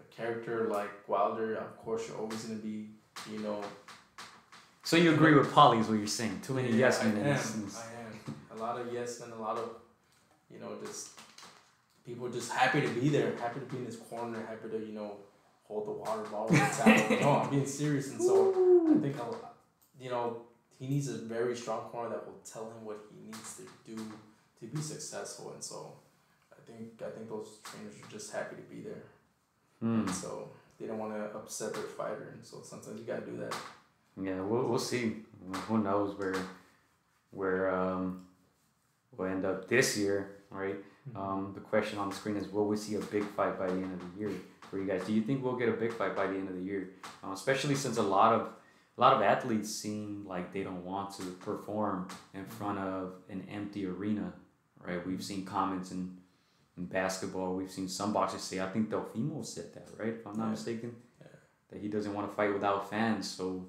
a character like Wilder, of course you're always gonna be, you know. So you agree with Polly is what you're saying? Too many Yeah, yes I am. in this- in this- I am. A lot of yes men, a lot of, you know, just people just happy to be there, happy to be in this corner, happy to you know hold the water bottle, no, I'm being serious, and so I think I'll, you know he needs a very strong corner that will tell him what he needs to do to be successful, and so think I think those trainers are just happy to be there, and so they don't want to upset their fighter, and so sometimes you gotta do that. Yeah, we'll, we'll see. Who knows where where um we'll end up this year, right? Um, the question on the screen is, will we see a big fight by the end of the year for you guys? Do you think we'll get a big fight by the end of the year? Um, especially since a lot of a lot of athletes seem like they don't want to perform in front of an empty arena, right? We've seen comments in in basketball. We've seen some boxers say, I think Teofimo said that, right? If I'm not Yeah. mistaken, Yeah. that he doesn't want to fight without fans. So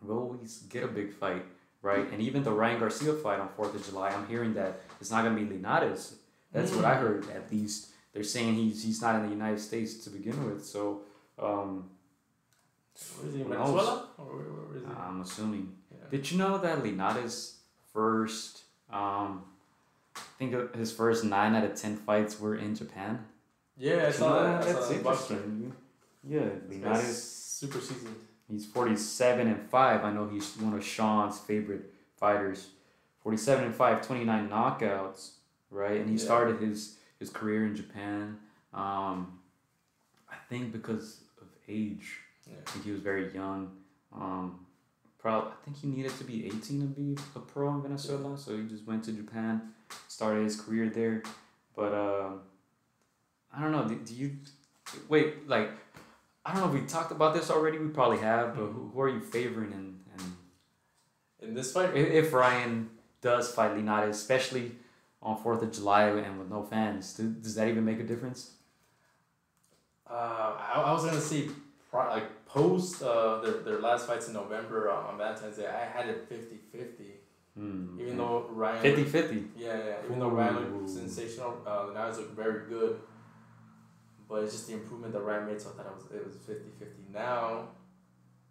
we'll always get a big fight, right? And even the Ryan Garcia fight on Fourth of July, I'm hearing that it's not gonna be Linares. That's what I heard. At least they're saying he's he's not in the United States to begin with. So um, Where is he in Venezuela? Or where, where is he? I'm assuming. Yeah. Did you know that Linares first? Um, think his first nine out of ten fights were in Japan. Yeah, I saw know that. I saw That's that in boxing. interesting. Yeah, This guy's Linares. super seasoned. He's 47 and 5. I know he's one of Sean's favorite fighters. 47 and 5, 29 knockouts, right? And he Yeah. started his, his career in Japan. Um, I think because of age. Yeah. I think he was very young. Um, probably, I think he needed to be 18 to be a pro in Venezuela. So he just went to Japan, started his career there. But um I don't know. Do, do you wait? Like, I don't know if we talked about this already. We probably have. But who, who are you favoring? And, and In this fight, if, if Ryan does fight Linares, especially on Fourth of July and with no fans, do, does that even make a difference? uh, I, I was gonna say, like post uh, their, their last fights in November on Valentine's Day, I had it 50-50. Hmm. Even though Ryan, 50 50. yeah, yeah, even though Ryan looked sensational, uh, Linares looked very good. But it's just the improvement that Ryan made, so I thought it was it was 50-50. Now,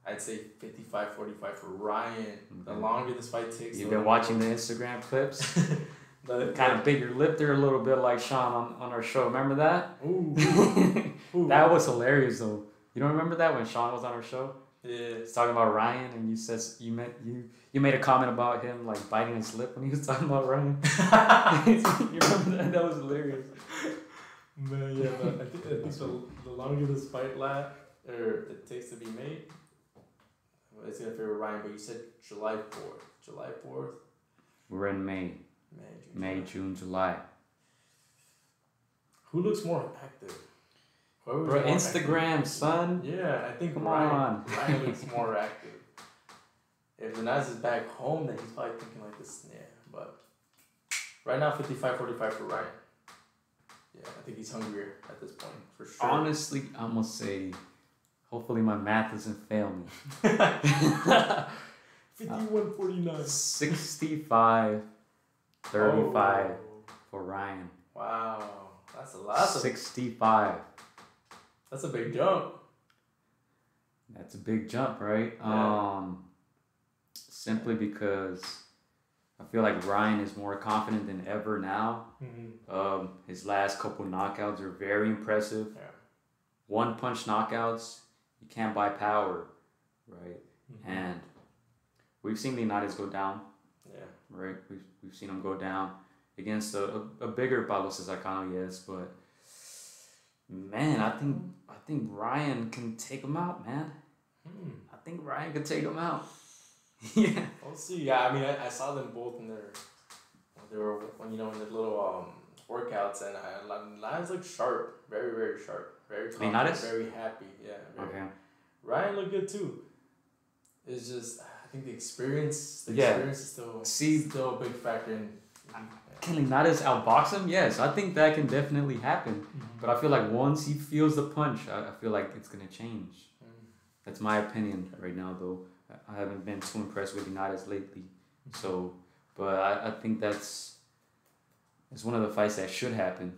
I'd say 55-45 for Ryan. The longer this fight takes, You've been watching the Instagram clips. the kind of bit your lip there a little bit like Sean on, on our show. Remember that? Ooh, ooh. that was hilarious though. You don't remember that when Sean was on our show? yeah. He's talking about Ryan and you said you met you you made a comment about him like biting his lip when he was talking about Ryan. you remember that? That was hilarious. Man, yeah, but I think, I think the, the longer this fight lasts, or it takes to be made, well, it's gonna favor Ryan. But you said July fourth, July fourth, We're in May. May, June, May, July. June, July. Who looks more active? Bro, more Instagram, son. Yeah, I think Come Ryan. on. Ryan looks more active. If Linares is back home, then he's probably thinking like this. Yeah, but right now 55-45 for Ryan. Yeah, I think he's hungrier at this point for sure. Honestly, I'm gonna say hopefully my math doesn't fail me. 51-49. 65 35 Oh, for Ryan. wow, that's a lot. That's a, 65. that's a big jump. That's a big jump, right? Yeah. Um, simply because I feel like Ryan is more confident than ever now. Mm-hmm. Um, his last couple knockouts are very impressive. Yeah. One punch knockouts, you can't buy power, right? Mm-hmm. And we've seen Linares go down, Yeah. right? We've, we've seen him go down against a, a, a bigger Pablo Cesar Cano, yes, but man, I think I think Ryan can take him out, man. Hmm. I think Ryan could take him out. yeah. We'll see. Yeah, I mean, I, I saw them both in their, they were, when, you know, in their little um workouts, and I, Lions look sharp, very, very sharp, very confident, Linares? very happy. Yeah. Very, Okay. Ryan looked good too. It's just, I think the experience, the Yeah. experience is still, See- still a big factor in. Yeah. can Linares outbox him? Yes, I think that can definitely happen. But I feel like once he feels the punch, I, I feel like it's gonna change. That's my opinion right now, though. I- haven't been too impressed with Linares lately. So, but I, I think that's it's one of the fights that should happen.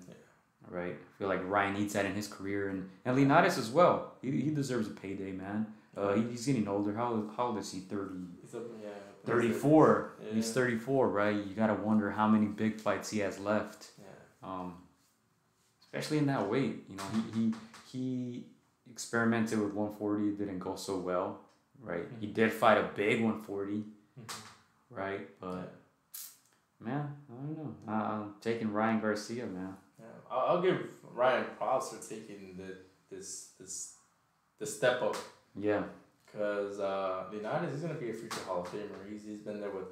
Right? I feel like Ryan needs that in his career, and and Linares as well. He, he deserves a payday, man. Uh, he, he's getting older. How, how old is he? 30, He's up, yeah. 34. He's 34, right? You gotta wonder how many big fights he has left. Yeah. Um, especially in that weight, you know, he, he he experimented with 140, didn't go so well, right? He did fight a big 140, right? But man, I don't know. I, I'm taking Ryan Garcia, man. Yeah, I'll, I'll give Ryan props for taking the this this the step up Yeah, because uh, Linares is gonna be a future Hall of Famer. He's, he's been there with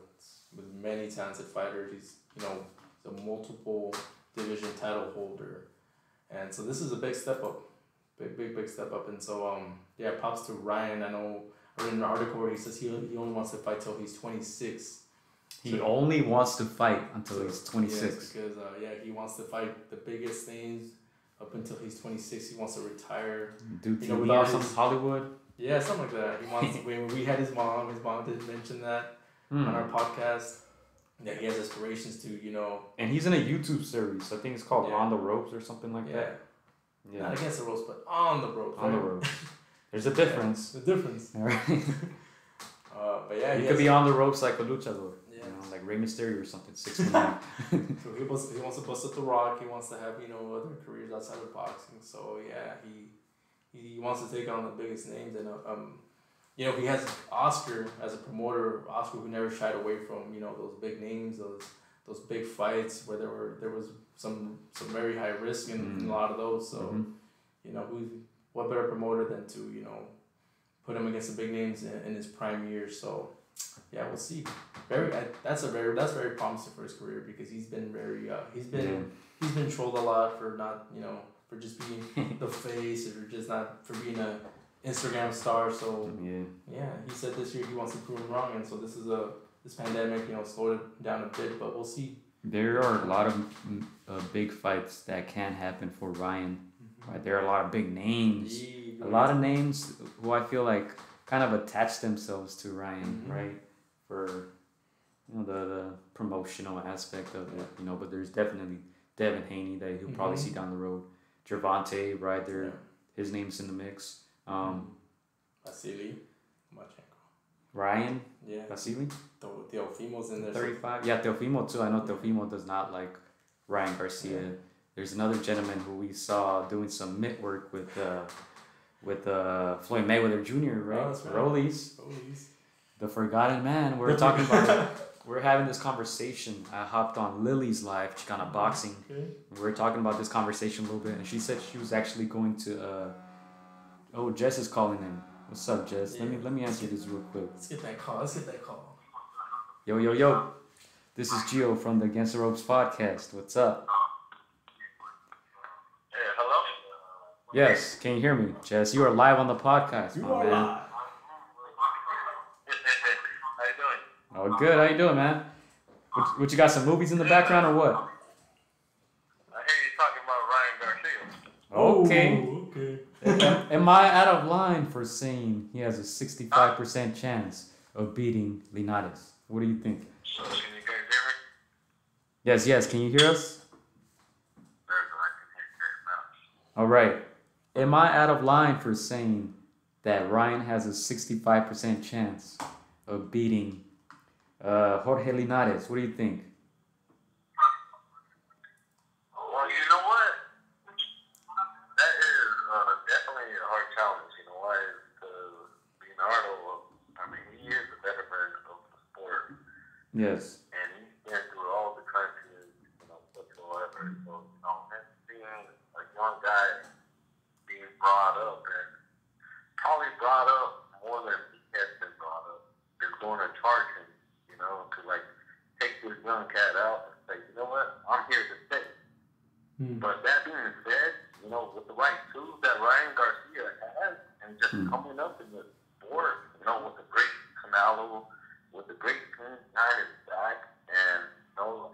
with many talented fighters. He's you know he's a multiple division title holder, and so this is a big step up, big big big step up. And so um yeah, props to Ryan. I know I read an article where he says he he only wants to fight till he's twenty six. he only wants to fight until he's 26. Yes, because uh, yeah, he wants to fight the biggest things up until he's twenty six. He wants to retire. Do You know, TV with all or some Hollywood. Yeah, something like that. He wants. when we had his mom, his mom did mention that Hmm. on our podcast. Yeah, he has aspirations to, you know, And he's in a YouTube series. I think it's called Yeah. On the Ropes or something like yeah, that. Yeah, not against the ropes, but on the ropes. on the ropes. There's a difference. The difference. All right. Uh, but yeah, he he could be on the ropes like a luchador. Yeah. You know, like Rey Mysterio or something. Six nine. So he wants he wants to bust up the rock. He wants to have you know other careers outside of boxing. So yeah, he he wants to take on the biggest names and uh, um, you know he has Oscar as a promoter. Oscar who never shied away from you know those big names, those those big fights where there were there was some some very high risk in, in a lot of those. So Mhm. you know who's what better promoter than to you know put him against the big names in, in his prime years. So yeah, we'll see. Very I, that's a very that's very promising for his career because he's been very uh, he's been Yeah. he's been trolled a lot for not you know for just being the face or just not for being a Instagram star. So Yeah. yeah, he said this year he wants to prove him wrong, and so this is a this pandemic you know slowed it down a bit, but we'll see. There are a lot of mm, uh, big fights that can happen for Ryan. Right, there are a lot of big names. A lot of names who I feel like kind of attach themselves to Ryan, Mhm. right? For you know the, the promotional aspect of it, you know. But there's definitely Devin Haney that you'll probably Mhm. see down the road. Gervonta, right there, Yeah. his name's in the mix. Um, Vasily Lomachenko. Ryan Yeah, Vasily, the Teofimo's in there. 35. Yeah, Teofimo too. I know Teofimo does not like Ryan Garcia. There's another gentleman who we saw doing some mitt work with uh, with uh, Floyd Mayweather Jr. Right, Oh, right. Rollies, Police. the forgotten man. We're talking about. We're having this conversation. I hopped on Lily's live, Chicana Boxing. Okay. We're talking about this conversation a little bit, and she said she was actually going to. Uh, oh, Jess is calling in. What's up, Jess? Let me let me answer this real quick. Let's get that call. Let's get that call. Yo, yo, yo. This is Gio from the Against the Ropes podcast. What's up? Hey, hello? Yes, can you hear me? Jess, you are live on the podcast, You my are man. live. How you doing? Oh, good. How you doing, man? What, what you got? Some movies in the background or what? I hear you talking about Ryan Garcia. Okay. Okay. am, am I out of line for saying he has a sixty-five percent chance of beating Linares? What do you think? So, can you guys hear me? Yes, yes. Can you hear us? Very good. I can hear you guys now. All right. Am I out of line for saying that Ryan has a sixty-five percent chance of beating uh, Jorge Linares? What do you think? Well, you know what? That is uh, definitely a hard challenge. You know why? Because Leonardo, I mean, he is a veteran of the sport, Yes. and he's been through all the countries, you know, whatsoever. So, you know, him being a young guy being brought up, and probably brought up more than he has been brought up, is going to charge him, you know, to like take this young cat out and say, you know what, I'm here to stay. Hmm. But that being said, you know, with the right tools that Ryan Garcia has, Mm. and just Hmm. coming up in the sport, you know, with the great Canelo, with the great team behind his back, and you know,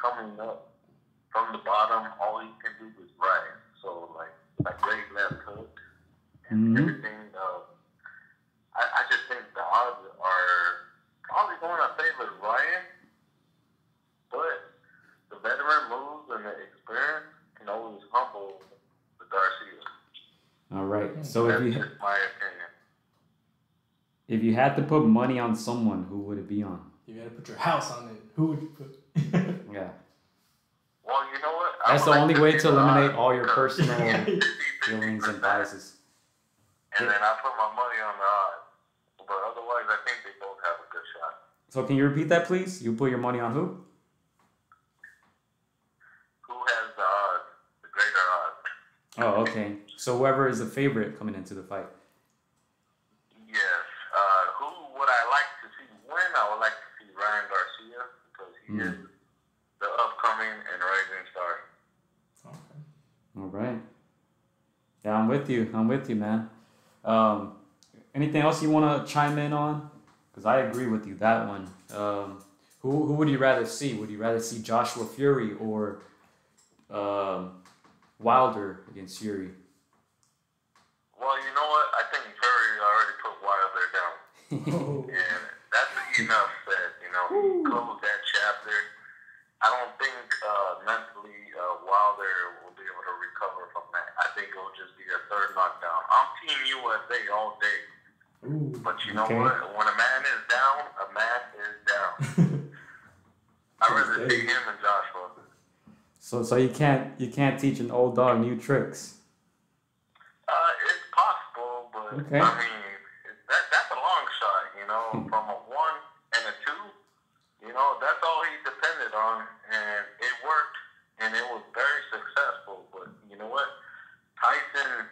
coming up from the bottom, all he can do is rise. So like like great left hook and Mhm. everything. Uh, I, I just think the odds are probably going to favor Ryan, but the veteran moves and the experience can always humble the Garcia. All right. So if That's you just my opinion. if you had to put money on someone, who would it be on? You gotta put your house on it. Who would you put? Yeah. Well, you know what? That's the like only to way to eliminate all your personal feelings and biases. And then I put my money on the odds. But otherwise, I think they both have a good shot. So can you repeat that, please? You put your money on who? Who has the odds? The greater odds. Oh, okay. So whoever is the favorite coming into the fight. Yes. Uh, who would I like to see win? I would like to see Ryan Garcia because he Hmm. is the and rising star. Okay. All right. Yeah, I'm with you. I'm with you, man. Um, anything else you want to chime in on? Because I agree with you that one. Um, who who would you rather see? Would you rather see Joshua Fury or um, Wilder against Fury? Well, you know what? I think Fury already put Wilder down. And that's enough said. You know, he closed that chapter. I don't think uh, mentally uh, Wilder will be able to recover from that. I think it'll just be a third knockdown. I'm Team USA all day. Ooh. But you know Okay. what? When a man is down, a man is down. I'd rather see him and Joshua. So so you can't you can't teach an old dog new tricks. Uh, it's possible, but Okay. I mean, that, that's a long shot, you know, from a one and a two. You know, that's all he depended on, and it worked, and it was very successful. But you know what? Tyson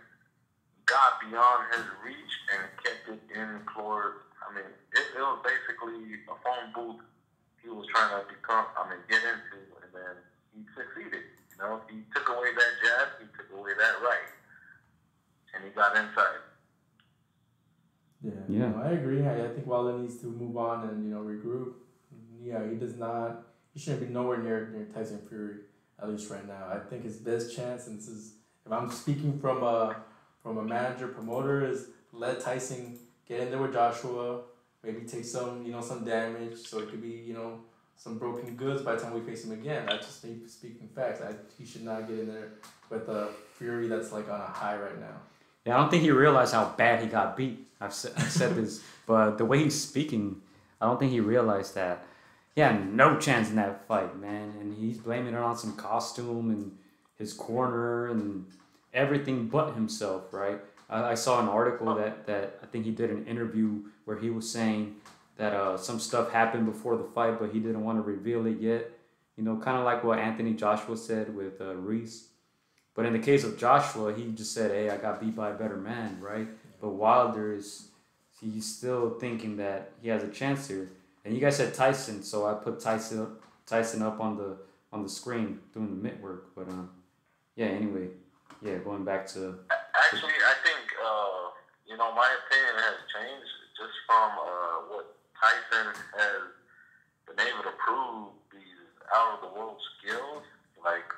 got beyond his reach and kept it in Florida. I mean, it, it was basically a phone booth he was trying to become, I mean, get into, and then he succeeded. You know, he took away that jab, he took away that right, and he got inside. Yeah, Yeah. no, I agree. I, I think Wilder needs to move on and you know regroup. Yeah, he does not. He shouldn't be nowhere near near Tyson Fury at least right now. I think his best chance, and this is if I'm speaking from a from a manager promoter, is let Tyson get in there with Joshua. Maybe take some you know some damage, so it could be you know some broken goods by the time we face him again. I just me speaking facts. I, he should not get in there with a Fury that's like on a high right now. Yeah, I don't think he realized how bad he got beat. I've said, I've said this, but the way he's speaking, I don't think he realized that. He had no chance in that fight, man, and he's blaming it on some costume and his corner and everything but himself, right? I, I saw an article that, that I think he did an interview where he was saying that uh, some stuff happened before the fight, but he didn't want to reveal it yet. You know, kind of like what Anthony Joshua said with uh, Ruiz. But in the case of Joshua, he just said, "Hey, I got beat by a better man," right? But Wilder is he's still thinking that he has a chance here. And you guys said Tyson, so I put Tyson Tyson up on the on the screen doing the mitt work. But um, yeah. Anyway, yeah. Going back to Actually, I think uh, you know my opinion has changed just from uh, what Tyson has been able to prove these out of the world skills. Like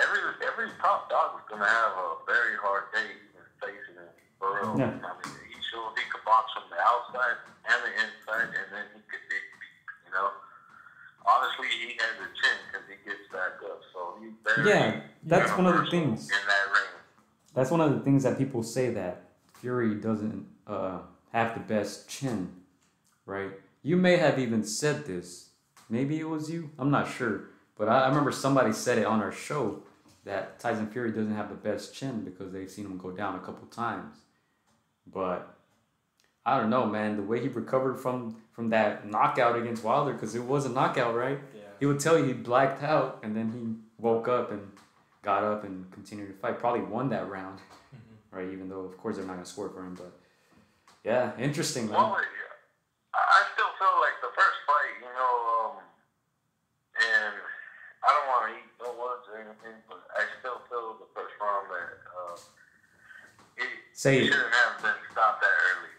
every every top dog is gonna have a very hard day in facing real. Yeah. I mean, he showed he could box from the outside and the inside, and then he could dig deep. You know. Obviously, he has a chin because he gets back up, so he's very Yeah, that's one of the things. in that ring. that's one of the things that people say that Fury doesn't uh, have the best chin, right? You may have even said this. Maybe it was you. I'm not sure, but I, I remember somebody said it on our show that Tyson Fury doesn't have the best chin because they've seen him go down a couple times. But I don't know, man. The way he recovered from from that knockout against Wilder, because it was a knockout, right? Yeah. He would tell you he blacked out, and then he woke up and got up and continued to fight. Probably won that round, right? Even though, of course, they're not gonna score for him. But yeah, interesting, man. Well, I I still feel like the first fight, you know, um, and I don't want to eat no words or anything, but I still feel the first round that uh, it, Say it it. shouldn't have been stopped that early.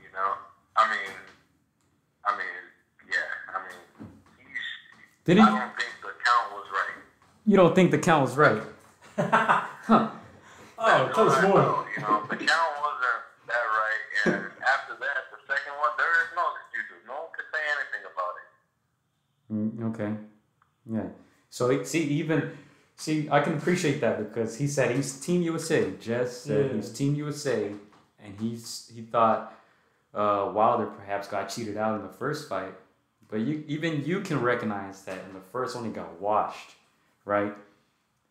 You know, I mean, I mean, yeah, I mean, he's, Did I he? don't think You don't think the count was right? huh? Oh, tell us No, more. no, You know, the count wasn't that right, and after that, the second one, there is no excuses. No one could say anything about it. Mm, okay. Yeah. So it- see, even see, I can appreciate that because he said he's Team USA. Jess said Yeah. he's Team USA, and he's he thought uh, Wilder perhaps got cheated out in the first fight, but you even you can recognize that in the first one he got washed, right?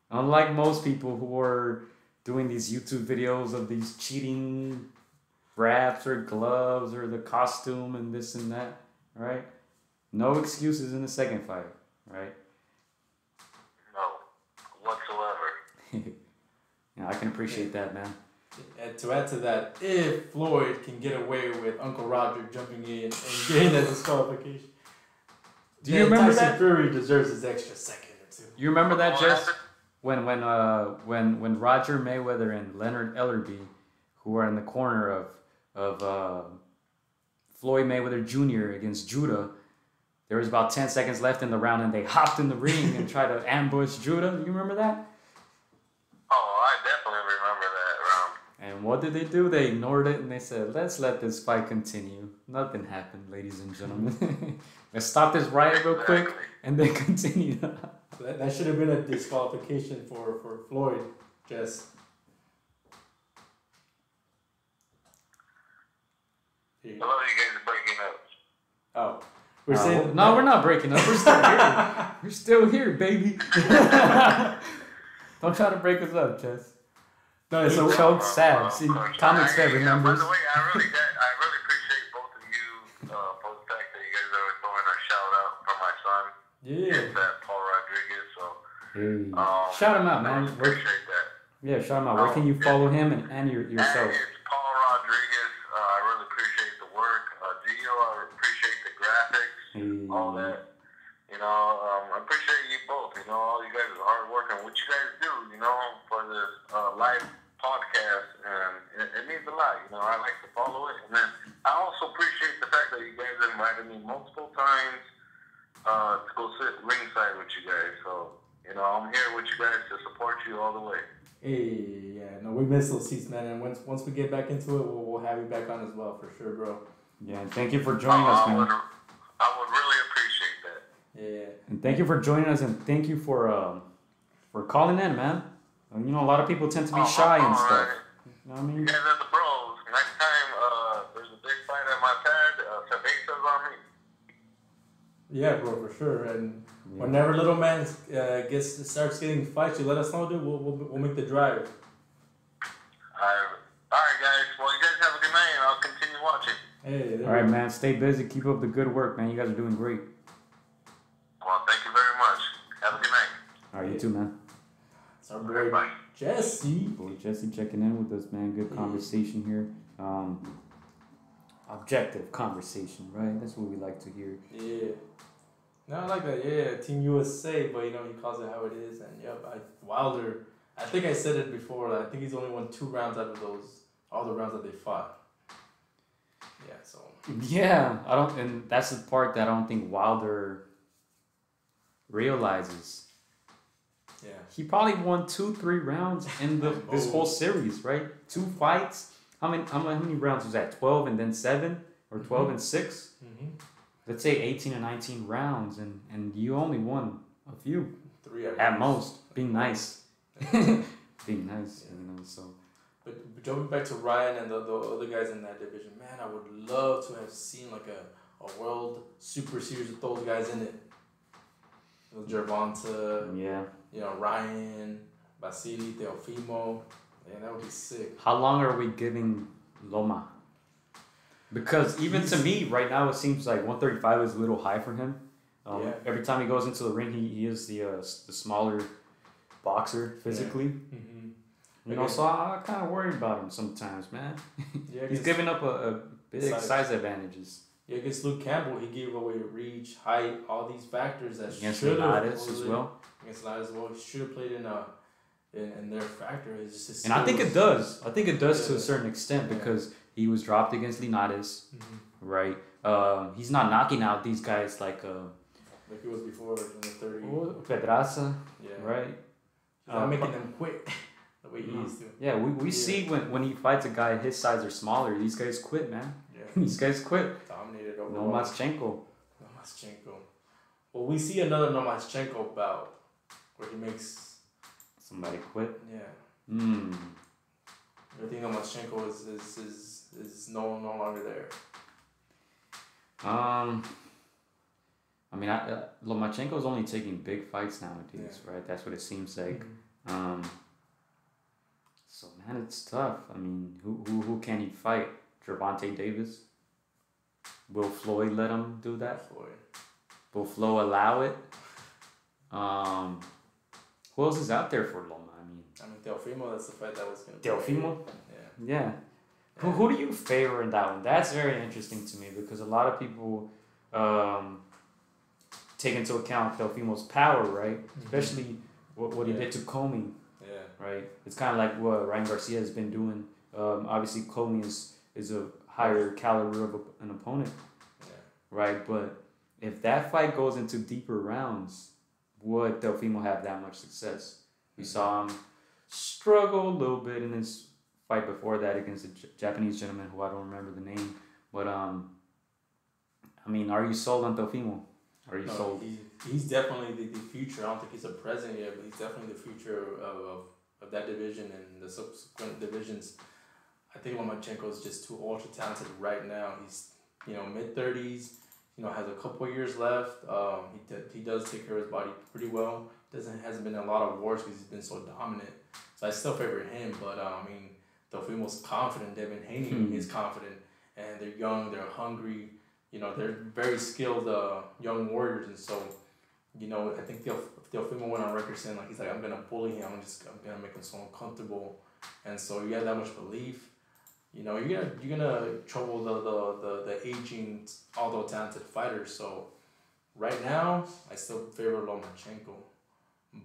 Unlike most people who are doing these YouTube videos of these cheating wraps or gloves or the costume and this and that, right? No excuses in the second fight, right? No, whatsoever. yeah, I can appreciate that, man. And to add to that, if Floyd can get away with Uncle Roger jumping in and getting that disqualification, Do you remember Tyson that? Fury deserves his extra second or two. You remember that, What Jess? When when uh when when Roger Mayweather and Leonard Ellerbe, who were in the corner of of uh, Floyd Mayweather Jr. against Judah, there was about ten seconds left in the round, and they hopped in the ring and tried to ambush Judah. You remember that? Oh, I definitely remember that round. And what did they do? They ignored it and they said, "Let's let this fight continue." Nothing happened, ladies and gentlemen. Let's stop this riot real quick and then continue. So that, that should have been a disqualification for, for Floyd. Just Here you. Hello, you guys are breaking up. Oh, we're Uh, saying no, we're not breaking up. We're still here. We're still here, baby. Don't try to break us up, Jess. No, He so choked Sab. See, comics I- that yeah, remembers. By the way, I really, I really appreciate both of you uh, for the fact that you guys are throwing a shout out for my son. yeah. It's that Paul Rodriguez. So um, shout him out, I man. really Where, appreciate that. yeah, shout him out. Where can you follow him and, and your, yourself? And it's Paul Rodriguez. Uh, I really appreciate the work. Uh, Gio, I appreciate the graphics, Hey, all that. You know, um, I appreciate you both. You know, all you guys are hard work and what you guys do. You know, for this uh, live podcast, and it, it means a lot. You know, I like to follow it, and then I also appreciate the fact that you guys invited me multiple times uh, to go sit ringside with you guys. So, you know, I'm here with you guys to support you all the way. Hey, yeah, no, we miss those seats, man. And once once we get back into it, we'll, we'll have you back on as well for sure, bro. Yeah, and thank you for joining Uh, us, I would, man. I would really appreciate that. Yeah, And thank you for joining us, and thank you for um, for calling in, man. Uh, You know, a lot of people tend to be Oh, shy and stuff. right. You know what I You mean? guys are the bros. Next time uh, there's a big fight at my pad, uh, cervezas on me. yeah, bro, for sure. And Yeah. whenever little man uh, gets starts getting fights, you let us know, dude. We'll we'll, we'll make the drive. Uh, all right, guys. Well, you guys have a good night, and I'll continue watching. Hey, All right, go. man. Stay busy. Keep up the good work, man. You guys are doing great. Well, thank you very much. Have a good night. All right, you too, man. It's our boy Bye. Jesse. Boy, Jesse checking in with us, man. Good conversation here. Um, objective conversation, right? That's what we like to hear. Yeah. No, I like that. Yeah, Team USA, but you know he calls it how it is, and yep, I, Wilder. I think I said it before. I think he's only won two rounds out of those all the rounds that they fought. Yeah. So. Yeah, I don't, and that's the part that I don't think Wilder realizes. Yeah. He probably won two, three rounds in the this Oh. whole series, right? Two fights. How many? How many, how many rounds was that? Twelve and then seven, or 12 and six? Mm-hmm. Let's say eighteen and nineteen rounds, and and you only won a few Three at, at most. Being nice, being nice, you know. So But, but jumping back to Ryan and the, the other guys in that division, man, I would love to have seen like a, a world super series with those guys in it. Gervonta, yeah. you know, Ryan, Vasily, Teofimo. Man, that would be sick. How long are we giving Loma? Because even to me, right now, it seems like 135 is a little high for him. Um, Yeah. Every time he goes into the ring, he, he is the uh, the smaller boxer physically. Mm-hmm. You know, so I, I kind of worry about him sometimes, man. Yeah, He's giving up a, a big Size. size advantages yeah, against Luke Campbell, he gave away reach, height, all these factors that against should have as well. Against Linares as well, he should have played in a in, in their factor. It's just And I think it does. I think it does to a certain extent Yeah. because he was dropped against Linares, Mhm. right? Um, he's not knocking out these guys like uh, Like it was before in the thirty. Pedraza. Yeah. right? He's not Uh, making them quit the way he No. used to. Yeah, we, we Yeah. see when, when he fights a guy his size or smaller, these guys quit, man. Yeah, these guys quit. dominated No overall. Maschenko. Lomachenko. Well, we see another Lomachenko bout where he makes Somebody quit. yeah. Hmm. I think Lomachenko is is is, is no no longer there. Um, I mean, I, uh, Lomachenko's only taking big fights nowadays, right? That's what it seems like. Um, so man, it's tough. I mean, who who who can he fight? Gervonta Davis. Will Floyd let him do that? Floyd. Will Flo allow it? Um, who else is out there for Loma? I mean, I mean Teofimo. That's the fight that was gonna. be- Teofimo. Yeah. Yeah. Who, who do you favor in that one? That's very interesting to me because a lot of people um, take into account Teofimo's power, right? Especially what, what he Yeah. did to Commey, Yeah. right? It's kind of like what Ryan Garcia has been doing. Um, obviously, Commey is, is a higher caliber of a, an opponent, Yeah. right? But if that fight goes into deeper rounds, would Teofimo have that much success? We saw him struggle a little bit in his fight before that against a J- Japanese gentleman who I don't remember the name. But um, I mean, are you sold on Teofimo? Are you No, sold? he, he's definitely the, the future. I don't think he's a president yet, but he's definitely the future of, of, of that division and the subsequent divisions. I think Lomachenko is just too ultra talented right now. He's you know mid thirties. You know has a couple years left. Um, he d- he does take care of his body pretty well. Doesn't hasn't been in a lot of wars because he's been so dominant. So I still favor him, but uh, I mean Teofimo's confident. Devin Haney Hmm. is confident, and they're young. They're hungry you know, they're very skilled uh, young warriors, and so, you know, I think Teofimo went on record saying like he's like I'm gonna bully him, I'm just I'm gonna make him so uncomfortable, and so you have that much belief, you know, you're gonna you're gonna trouble the the, the, the aging although talented fighters. So, right now I still favor Lomachenko,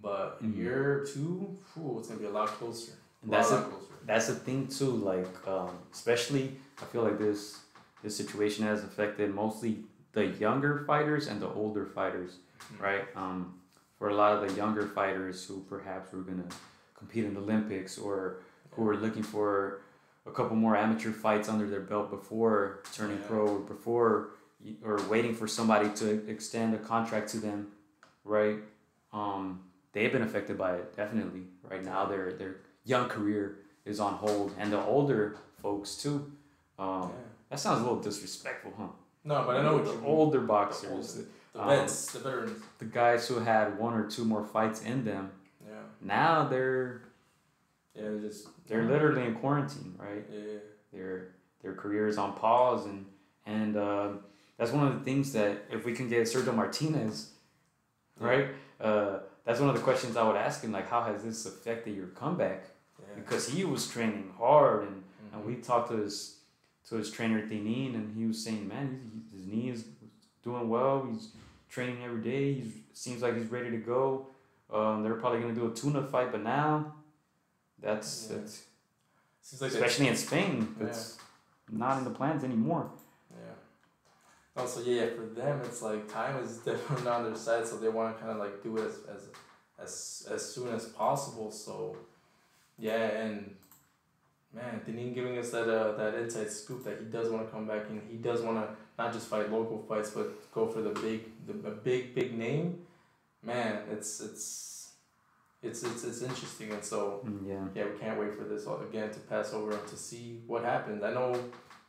but Mhm. year two, whew, it's gonna be a lot closer. A And lot, that's a- closer. That's the thing too. Like, um, especially I feel like this this situation has affected mostly the younger fighters and the older fighters, Mhm. right? Um, for a lot of the younger fighters who perhaps were gonna compete in the Olympics or who were looking for a couple more amateur fights under their belt before turning Yeah. pro or before or waiting for somebody to extend a contract to them, right? Um, they've been affected by it definitely. Right now, their their young career is on hold, and the older folks too. Um, Yeah. That sounds a little disrespectful, huh? No, but I know what the you mean. older boxers, older. The um, vets, the veterans. the guys who had one or two more fights in them. Yeah. Now they're Yeah, they're just they're literally in quarantine, right? Yeah. their their career is on pause and and um, that's one of the things that if we can get Sergio Martinez, right? Uh, that's one of the questions I would ask him like how has this affected your comeback? Because he was training hard and, and Mhm. we talked to his to his trainer Thenin and he was saying man he, his knee is doing well he's training every day he seems like he's ready to go. Um, they're probably gonna do a tuna fight, but now that's Yeah. that's Seems like especially in Spain. Yeah. Not in the plans anymore. Yeah. Also, yeah, for them, it's like time is definitely on their side, so they want to kind of like do it as, as as as soon as possible. So, yeah, and man, Denin giving us that uh, that inside scoop that he does want to come back and he does want to not just fight local fights, but go for the big the big big name. Man, it's it's it's it's it's interesting, and so Mm, yeah. yeah, we can't wait for this all again to pass over and to see what happens. I know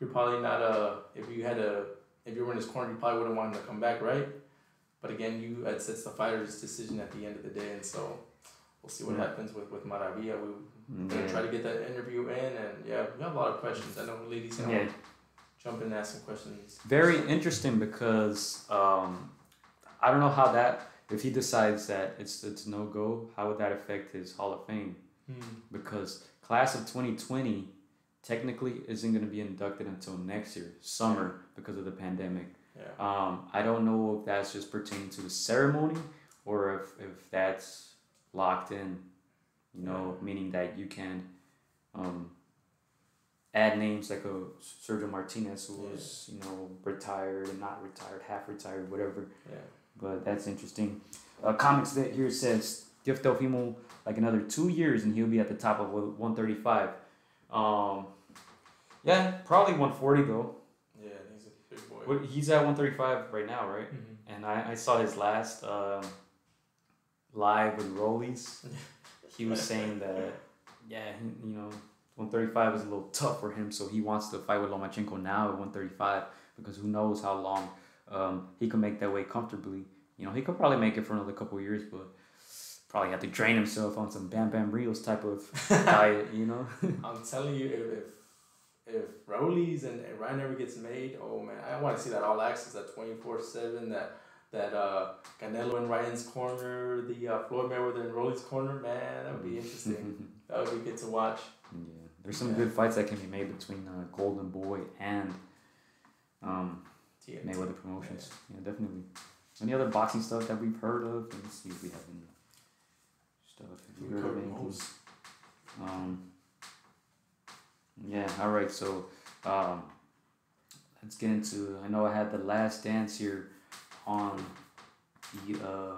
you're probably not a if you had a if you were in this corner, you probably wouldn't want him to come back, right? But again, you it's, it's the fighter's decision at the end of the day, and so we'll see what Yeah. happens with with Maravilla. We Mm, gonna try to get that interview in, and yeah, we have a lot of questions. I know ladies gonna Yeah. jump in and ask some questions. Very interesting because um, I don't know how that if he decides that it's it's no go, how would that affect his Hall of Fame? Hmm. Because class of twenty twenty technically isn't going to be inducted until next year, summer, because of the pandemic. Yeah. Um, I don't know if that's just pertaining to the ceremony or if, if that's locked in, you know, meaning that you can um, add names like a Sergio Martinez who was, you know, retired and not retired, half retired, whatever. Yeah. But that's interesting. Uh, Comics that here says give Teofimo like another two years, and he'll be at the top of one thirty five. Um, yeah, probably one forty though. Yeah, he's a big boy. What, he's at one thirty five right now, right? Mhm. And I, I saw his last um, live with Rollies. He was saying that yeah, he, you know, one thirty five is a little tough for him, so he wants to fight with Lomachenko now at one thirty five because who knows how long um, he can make that weight comfortably. You know, he could probably make it for another couple of years, but probably have to drain himself on some Bam Bam Rios type of diet. You know. I'm telling you, if if, if Rollies and Ryan never gets made, oh man, I want to see that all access, that twenty four seven, that that uh Canelo in Ryan's corner, the uh, Floyd Mayweather in Rollies corner, man, that would be interesting. that would be good to watch. Yeah, there's some Yeah. good fights that can be made between uh, Golden Boy and um, TNT. Mayweather Promotions. Yeah. definitely. Any other boxing stuff that we've heard of? Let me see if we have any stuff. Have you heard of anything? Um, yeah, all right. So um, let's get into. I know I had the last dance here on the uh,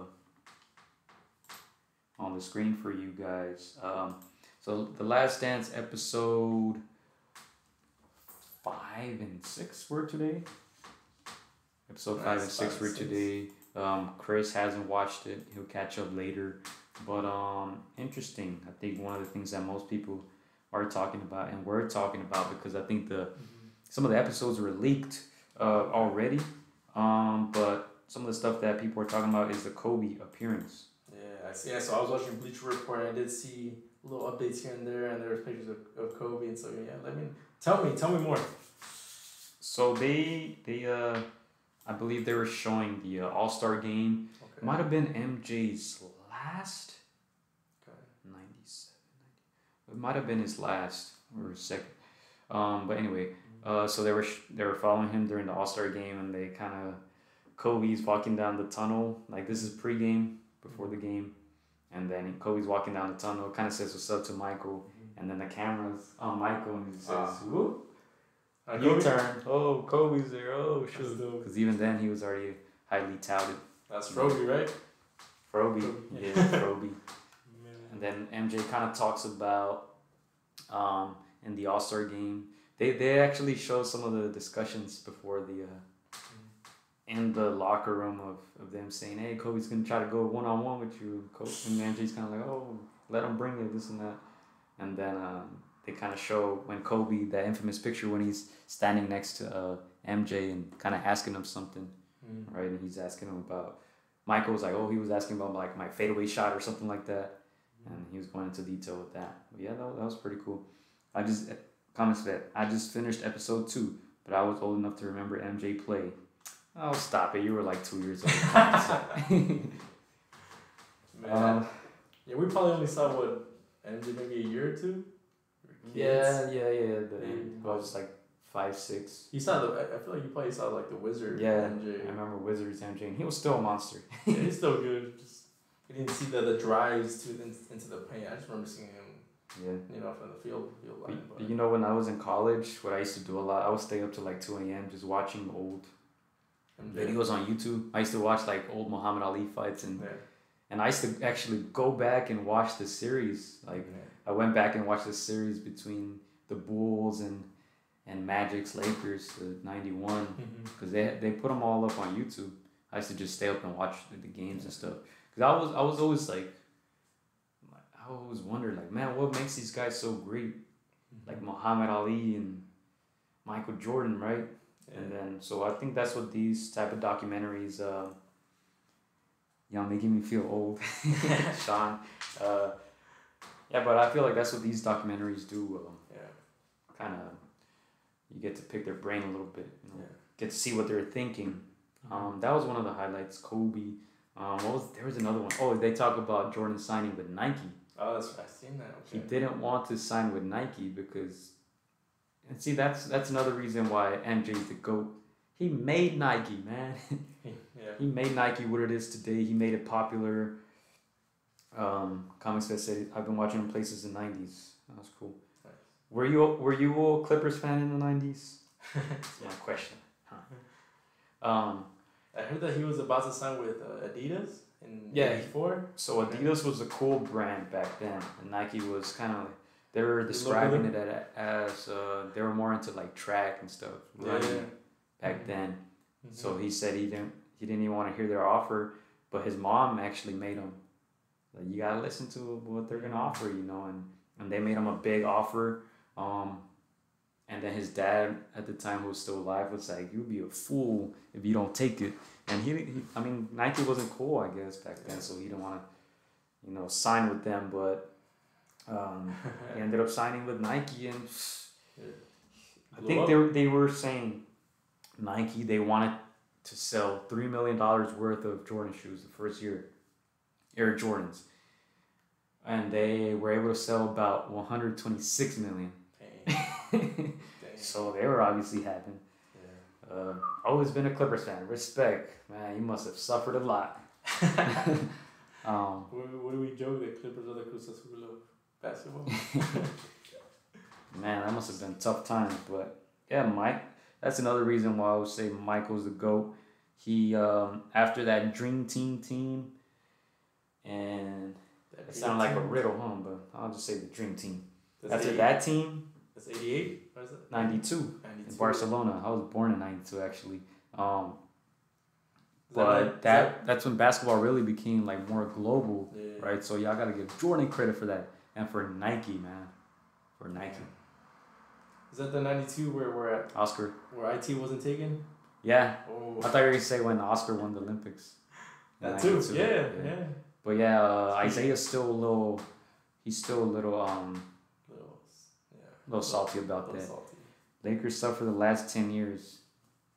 on the screen for you guys. Um, so the last dance episode five and six were today. Episode five and six were today. Um, Chris hasn't watched it. He'll catch up later. But um, interesting. I think one of the things that most people are talking about and we're talking about because I think the some of the episodes were leaked uh, already. Um, but some of the stuff that people are talking about is the Kobe appearance. Yeah, I see. Yeah, so I was watching Bleacher Report and I did see little updates here and there, and there was pictures of, of Kobe, and so yeah, let me tell me, tell me more. So they they uh, I believe they were showing the uh, All Star game. Okay. Might have been MJ's last Okay. 97, 90. It might have been his last or second. Um, but anyway, uh, so they were sh- they were following him during the All Star game, and they kind of Kobe's walking down the tunnel like this is pregame before the game, and then Kobe's walking down the tunnel, kind of says what's up to Michael, and then the camera's on Michael, and he says, Ah. "Whoop." Uh, U turn. Oh, Kobe's there. Oh, shoot. Because even then, he was already highly touted. That's Roby, right? Froby. Froby. Yeah, Froby. And then MJ kind of talks about um, in the All Star game. They they actually show some of the discussions before the uh, in the locker room of, of them saying, "Hey, Kobe's gonna try to go one on one with you." Kobe and MJ's kind of like, "Oh, let him bring it, this and that." And then um, they kind of show when Kobe that infamous picture when he's standing next to uh, MJ and kind of asking him something Mm. right? And he's asking him about Michael was like, oh, he was asking about like my fadeaway shot or something like that, and he was going into detail with that. But yeah, that, that was pretty cool. I just comments that I just finished episode two, but I was old enough to remember MJ play. Oh, stop it! You were like two years old. Man. um, yeah, we probably only saw what MJ maybe a year or two. We yeah, yeah, yeah. The, Yeah. I was just like five, six. You saw the. I I feel like you probably saw like the Wizard. Yeah, MJ. I remember Wizards MJ, and he was still a monster. yeah, he's still good. Just we didn't see the, the drives to in, into the paint. I just remember seeing him, Yeah. you know, from the field field But, line. but But you know, when I was in college, what I used to do a lot, I would stay up to like 2 a.m. just watching old MJ, videos on YouTube. I used to watch like old Muhammad Ali fights, and Yeah. and I used to actually go back and watch the series. Like Yeah. I went back and watched the series between the Bulls and and Magic's Lakers, the '91, Mhm. because they they put them all up on YouTube. I used to just stay up and watch the, games and stuff. Cause I was I was always like, I always wondered like, man, what makes these guys so great? Like Muhammad Ali and Michael Jordan, right? And then, so I think that's what these type of documentaries, uh, y'all making me feel old, Sean. Uh, yeah, but I feel like that's what these documentaries do. Um, Yeah. kind of, you get to pick their brain a little bit. You know, Yeah. get to see what they're thinking. Um, that was one of the highlights. Kobe. Um, what was there was another one. Oh, they talk about Jordan signing with Nike. Oh, that's I've seen that. Okay. He didn't want to sign with Nike because, and see that's that's another reason why MJ's the goat. He made Nike, man. yeah. he made Nike what it is today. He made it popular. Um, Comics Fest said I've been watching him play since the nineties. That was cool. Nice. Were you were you a Clippers fan in the nineties? That's my question. Huh. Um, I heard that he was about to sign with uh, Adidas. in Yeah. '84. So Adidas was a cool brand back then, and Nike was kind of like they were describing it as uh, they were more into like track and stuff running back then. Mm-hmm. So he said he didn't he didn't even want to hear their offer, but his mom actually made him like you gotta listen to what they're gonna offer, you know, and and they made him a big offer. Um, and then his dad at the time, who was still alive, was like, "You'd be a fool if you don't take it." And he, he I mean, Nike wasn't cool, I guess, back then, so he didn't want to, you know, sign with them. But um, he ended up signing with Nike, and I think they were, they were saying Nike they wanted to sell three million dollars worth of Jordan shoes the first year, Air Jordans, and they were able to sell about one hundred twenty six million. Dang, dang. so they were obviously happy. Yeah. Uh, always been a Clippers fan. Respect, man. You must have suffered a lot. um, What, do we joke that Clippers are the Cruz Azul basketball? man, that must have been tough times. But yeah, Mike. That's another reason why I would say Michael's the goat. He um, after that Dream Team team, and it sounded like a riddle, huh? But I'll just say the Dream Team. That's After 80 that team, That's 88? What is it? 92 92. in Barcelona. I was born in 92 actually. Um, Is that but that that's when basketball really became like more global, Yeah. right? So y'all gotta give Jordan credit for that, and for Nike, man, for Nike, Is that the 92 where, where, Oscar. where IT wasn't taken? Yeah, Oh, I thought you were gonna say when Oscar won the Olympics. that too. 92, Yeah, yeah. But yeah, uh, Isiah's still a little. He's still a little um, Little, yeah. little salty about Little that. salty. Lakers stuff for the last ten years.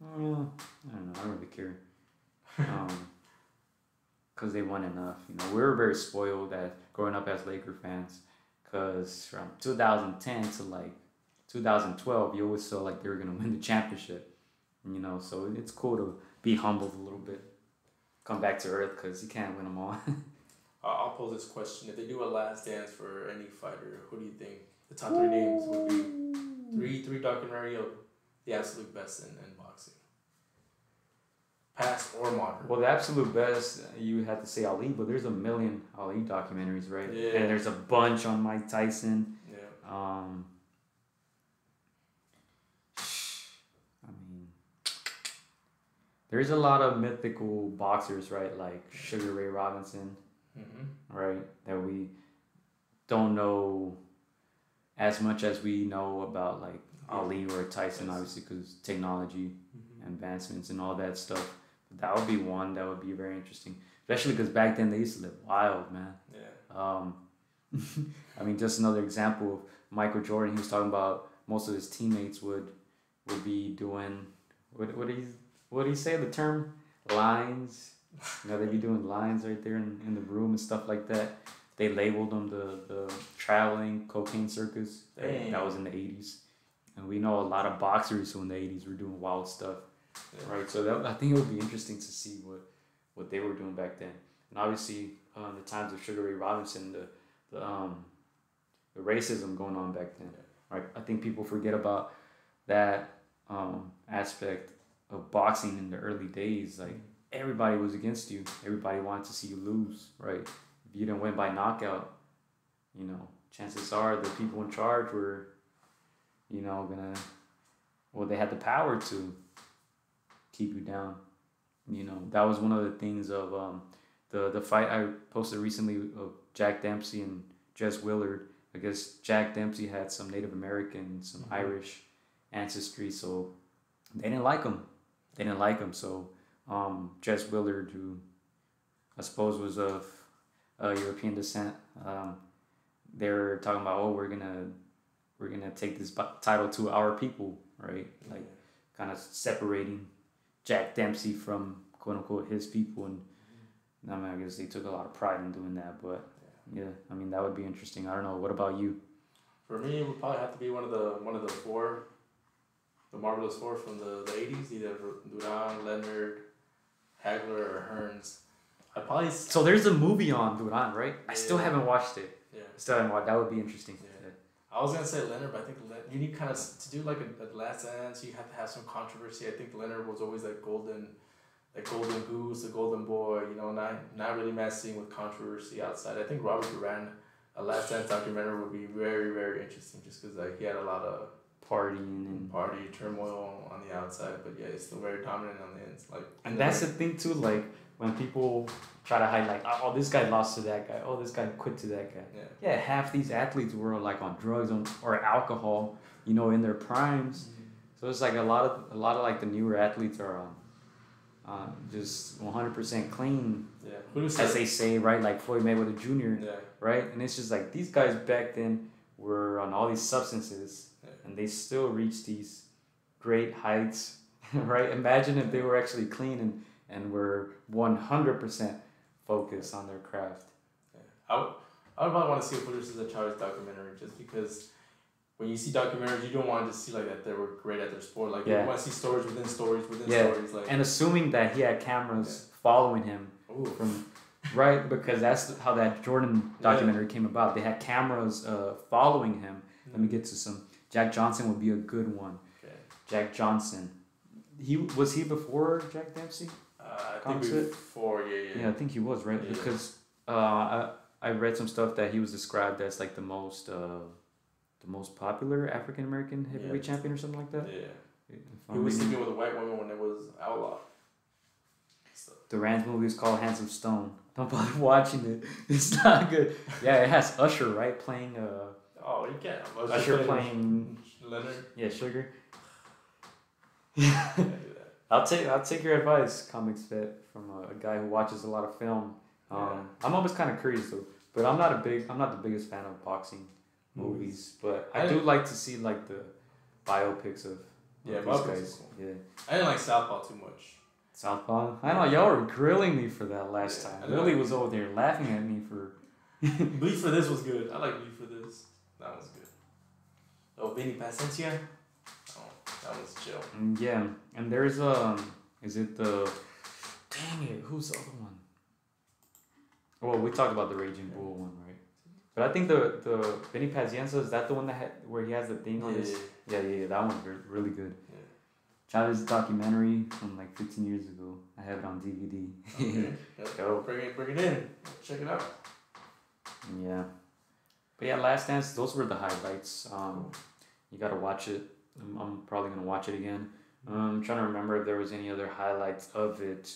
Mm, I don't know. I don't really care. Um, cause they won enough. You know, we were very spoiled at growing up as Laker fans. Cause from 2010 to like 2012, you always felt like they were gonna win the championship. You know, so it's cool to be humbled a little bit. Come back to earth, cause you can't win them all. I'll I'll pose this question. If they do a last dance for any fighter, who do you think the top three names would be? Three three documentary of the absolute best in, in boxing. Past or modern. Well, the absolute best, you have to say Ali, but there's a million Ali documentaries, right? Yeah. And there's a bunch on Mike Tyson. Yeah. Um, I mean, there's a lot of mythical boxers, right? Like Sugar Ray Robinson, Mm-hmm. right? That we don't know as much as we know about like Ali or Tyson, Yes. obviously, because technology Mm-hmm. advancements and all that stuff. That would be one that would be very interesting, especially because back then they used to live wild, man. Yeah. Um, I mean, just another example of Michael Jordan. He was talking about most of his teammates would would be doing what what do you what do you say the term lines? You know, they'd be doing lines right there in, in the room and stuff like that. They labeled them the the traveling cocaine circus. That, that was in the eighties, and we know a lot of boxers who in the eighties were doing wild stuff. Right, so that, I think it would be interesting to see what, what they were doing back then, and obviously, um, the times of Sugar Ray Robinson, the, the um, the racism going on back then. Right, I think people forget about that um, aspect of boxing in the early days. Like everybody was against you, everybody wanted to see you lose. Right, if you didn't win by knockout, you know, chances are the people in charge were, you know, gonna, well, they had the power to keep you down. You know, that was one of the things of um, the the fight I posted recently of Jack Dempsey and Jess Willard. I guess Jack Dempsey had some Native American, some Mhm. Irish ancestry, so they didn't like him. They didn't like him. So um, Jess Willard, who I suppose was of uh, European descent, um, they were talking about, oh, we're gonna we're gonna take this title to our people, right? Like kind of separating Jack Dempsey from quote unquote his people, and I mean, I guess they took a lot of pride in doing that. But yeah, I mean, that would be interesting. I don't know. What about you? For me, it would probably have to be one of the one of the four, the marvelous four from the the eighties, either Duran, Leonard, Hagler, or Hearns. I'd probably So there's a movie on Duran, right? I still haven't watched it. yeah. I still haven't watched. That would be interesting. Yeah. I was gonna say Leonard, but I think Le- you need kind of to do like a, a last dance. You have to have some controversy. I think Leonard was always like golden, the golden goose, the golden boy. You know, not not really messing with controversy outside. I think Robert Duran, a Last Dance documentary would be very very interesting, just because like he had a lot of Partying and party turmoil on the outside, but yeah, it's still very dominant on the ends. Like And that's the thing too, like when people try to hide like, oh this guy lost to that guy, oh this guy quit to that guy. yeah. Yeah, half these athletes were like on drugs on, or alcohol, you know, in their primes. So it's like a lot of a lot of like the newer athletes are um, uh, just one hundred percent clean, Yeah. Who as said? they say, right? Like Floyd Mayweather Jr. Yeah. right? And it's just like these guys back then were on all these substances Yeah. and they still reach these great heights, right? Imagine if they were actually clean and, and we were 100% focused on their craft. I would, I would probably want to see a Buddhist as a Chavez documentary just because when you see documentaries, you don't want to just see like that they were great at their sport. Like Yeah. you want to see stories within stories within Yeah. stories. Like And assuming that he had cameras following him ooh, from right because that's how that Jordan documentary came about. They had cameras uh, following him. Let me get to some. Jack Johnson would be a good one. okay. Jack Johnson. He was he before Jack Dempsey? I think Concert? before, yeah, yeah. Yeah, I think he was right Yeah. because uh, I I read some stuff that he was described as like the most uh, the most popular African American heavyweight Yeah. champion or something like that. Yeah. He was reading- sleeping with a white woman when it was outlaw. So, Duran's movie is called Hands of Stone. Don't bother watching it. It's not good. Yeah, it has Usher right playing uh oh, you can't. I was Usher just playing Leonard. yeah Sugar. Can't do that. I'll take I'll take your advice, comics vet, from a, a guy who watches a lot of film. Um, I'm always kind of curious though, but I'm not a big I'm not the biggest fan of boxing movies, but I I- do like to see like the biopics of, of Yeah, these guys. cool. Yeah, I didn't like Southpaw too much. Southpaw. I know y'all were grilling me for that last Yeah, time. know. Lily was over there laughing at me for. Bleed for this was good. I like Bleed for this. That was good. Oh, Vinny Pazienza. That was chill. Yeah, and there's um, is it the? Dang it! Who's the other one? Well, we talked about the Raging Bull one, right? But I think the the Benny Pazienza is that the one that had, where he has the thing on his yeah yeah, yeah that one's really good. Yeah. Chavez documentary from like 15 years ago. I have it on DVD. Okay. Yep. Bring it, bring it in. Check it out. yeah, but yeah, Last Dance. Those were the highlights. Um, you gotta watch it. I'm, I'm probably gonna watch it again. Um, I'm trying to remember if there was any other highlights of it.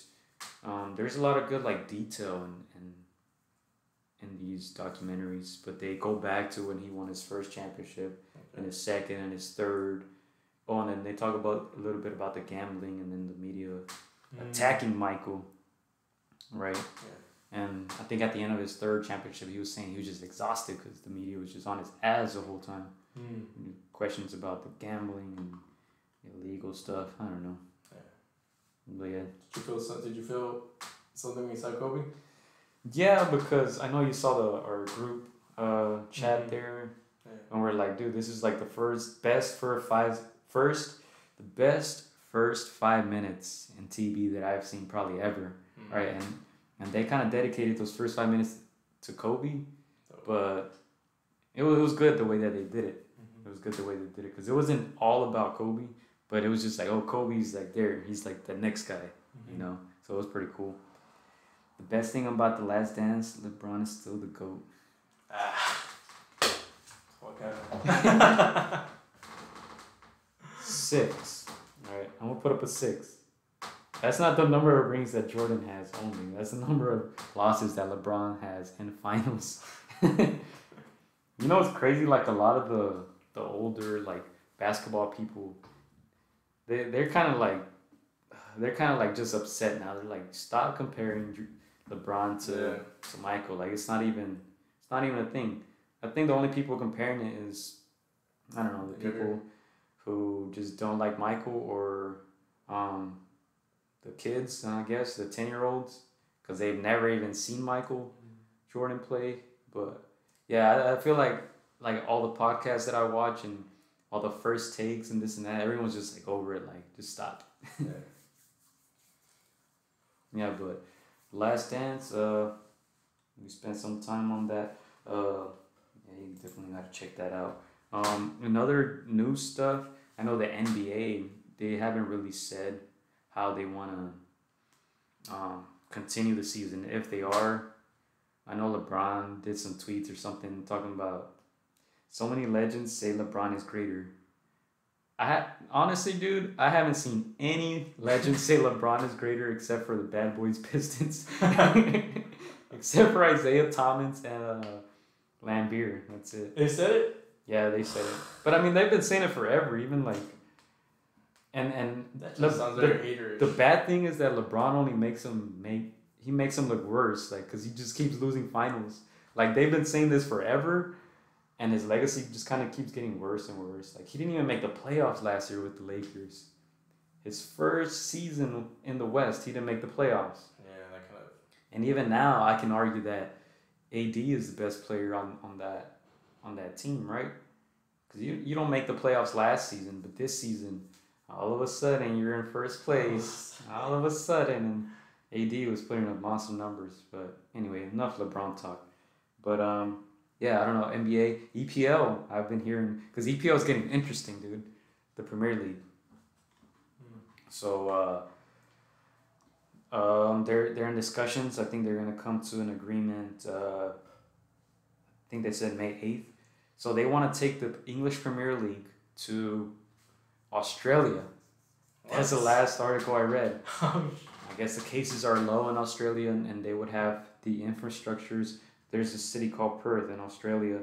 Um, there's a lot of good like detail in, in in these documentaries, but they go back to when he won his first championship, and his second, and his third. Oh, and then they talk about a little bit about the gambling, and then the media attacking Michael, right? And I think at the end of his third championship, he was saying he was just exhausted because the media was just on his ass the whole time. Mm. Questions about the gambling and illegal stuff. I don't know. Yeah. But yeah. Did you feel some, Did you feel something when you saw Kobe? Yeah, because I know you saw the our group uh, chat Mhm. there, Yeah. and we're like, dude, this is like the first best for five first the best first five minutes in TB that I've seen probably ever. Mm. right? And and they kind of dedicated those first five minutes to Kobe, but it was, it was good the way that they did it. Was good the way they did it because it wasn't all about Kobe, but it was just like, oh, Kobe's like there, he's like the next guy, you know. So it was pretty cool. The best thing about the Last Dance, LeBron is still the goat. Ah. Six. All right, I'm gonna put up a six. That's not the number of rings that Jordan has only. That's the number of losses that LeBron has in finals. you know what's crazy? Like a lot of the the older like basketball people, they they're kind of like they're kind of like just upset now. They're like, stop comparing LeBron to Yeah. to Michael. Like it's not even it's not even a thing. I think the only people comparing it is I don't know the people who just don't like Michael or um, the kids, I guess, the 10 year olds, because they've never even seen Michael Jordan play. But yeah, I, I feel like like all the podcasts that I watch and all the first takes and this and that, everyone's just like over it, like just stop. Yeah. Yeah, but Last Dance, uh, we spent some time on that. Uh, yeah, you definitely got to check that out. Um, another new stuff. I know the NBA. They haven't really said how they want to um, continue the season. If they are, I know LeBron did some tweets or something talking about so many legends say LeBron is greater. I ha- honestly, dude, I haven't seen any legends say LeBron is greater except for the Bad Boys Pistons, except for Isiah Thomas and uh, Laimbeer. That's it. They said it. Yeah, they said it. But I mean, they've been saying it forever. Even like, and and That Le- sounds the- very haterish. the bad thing is that LeBron only makes him make he makes him look worse, like because he just keeps losing finals. Like they've been saying this forever, and his legacy just kind of keeps getting worse and worse. Like he didn't even make the playoffs last year with the Lakers. His first season in the West, he didn't make the playoffs. yeah, that kind of. And even now, I can argue that AD is the best player on, on that on that team, right? Because you, you don't make the playoffs last season, but this season, all of a sudden you're in first place. all of a sudden, and AD was putting up monster numbers. But anyway, enough LeBron talk. But um, yeah, I don't know NBA, EPL. I've been hearing because EPL is getting interesting, dude. The Premier League. So. Uh, um, they're they're in discussions. I think they're gonna come to an agreement. Uh, I think they said May eighth. So they want to take the English Premier League to Australia. That's the last article I read. I guess the cases are low in Australia, and, and they would have the infrastructures. There's a city called Perth in Australia,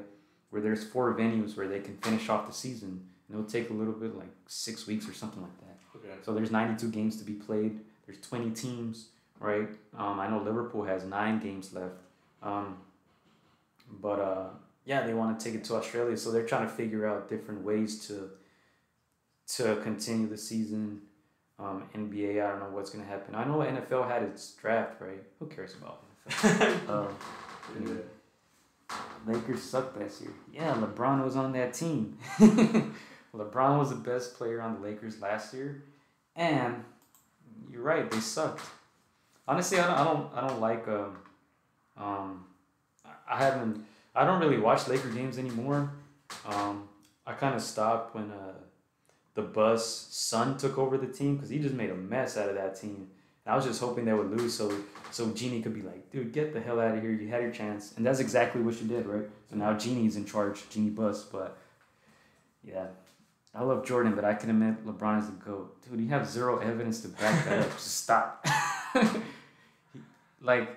where there's four venues where they can finish off the season, and it'll take a little bit, like six weeks or something like that. okay. So there's 92 games to be played. There's 20 teams, right? Um, I know Liverpool has nine games left. Um, but uh, yeah, they want to take it to Australia, so they're trying to figure out different ways to to continue the season. Um, NBA, I don't know what's gonna happen. I know NFL had its draft, right? Who cares about NFL? um, Lakers sucked last year. Yeah, LeBron was on that team. LeBron was the best player on the Lakers last year, and you're right, they sucked. Honestly, I don't, I don't, I don't like. Um, um, I- I haven't. I don't really watch Laker games anymore. Um, I kind of stopped when uh, the Buss son took over the team because he just made a mess out of that team. I was just hoping they would lose so so Jeanie could be like, dude, get the hell out of here. You had your chance, and that's exactly what you did, right? So now Jeanie's in charge, Jeanie Buss. But yeah, I love Jordan, but I can admit LeBron is the goat, dude. You have zero evidence to back that up. Just stop. like,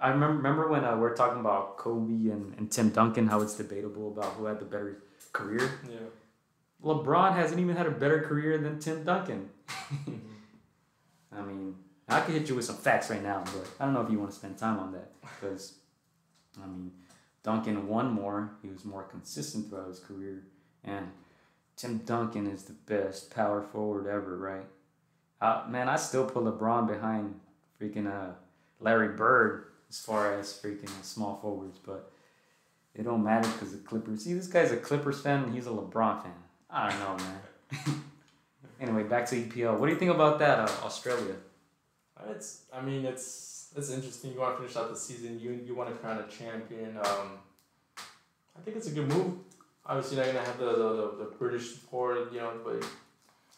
I remember remember when uh, we're talking about Kobe and, and Tim Duncan, how it's debatable about who had the better career. Yeah. LeBron hasn't even had a better career than Tim Duncan. I mean, I could hit you with some facts right now, but I don't know if you want to spend time on that because, I mean, Duncan won more. He was more consistent throughout his career, and Tim Duncan is the best power forward ever, right? Uh, man, I still put LeBron behind freaking uh, Larry Bird as far as freaking small forwards, but it don't matter because the Clippers. See, this guy's a Clippers fan and he's a LeBron fan. I don't know, man. anyway, back to EPL. What do you think about that, uh, Australia? It's. I mean, it's. It's interesting. You want to finish out the season. You you want to crown a champion. Um, I think it's a good move. Obviously, not gonna have the the, the, the British support, you know, but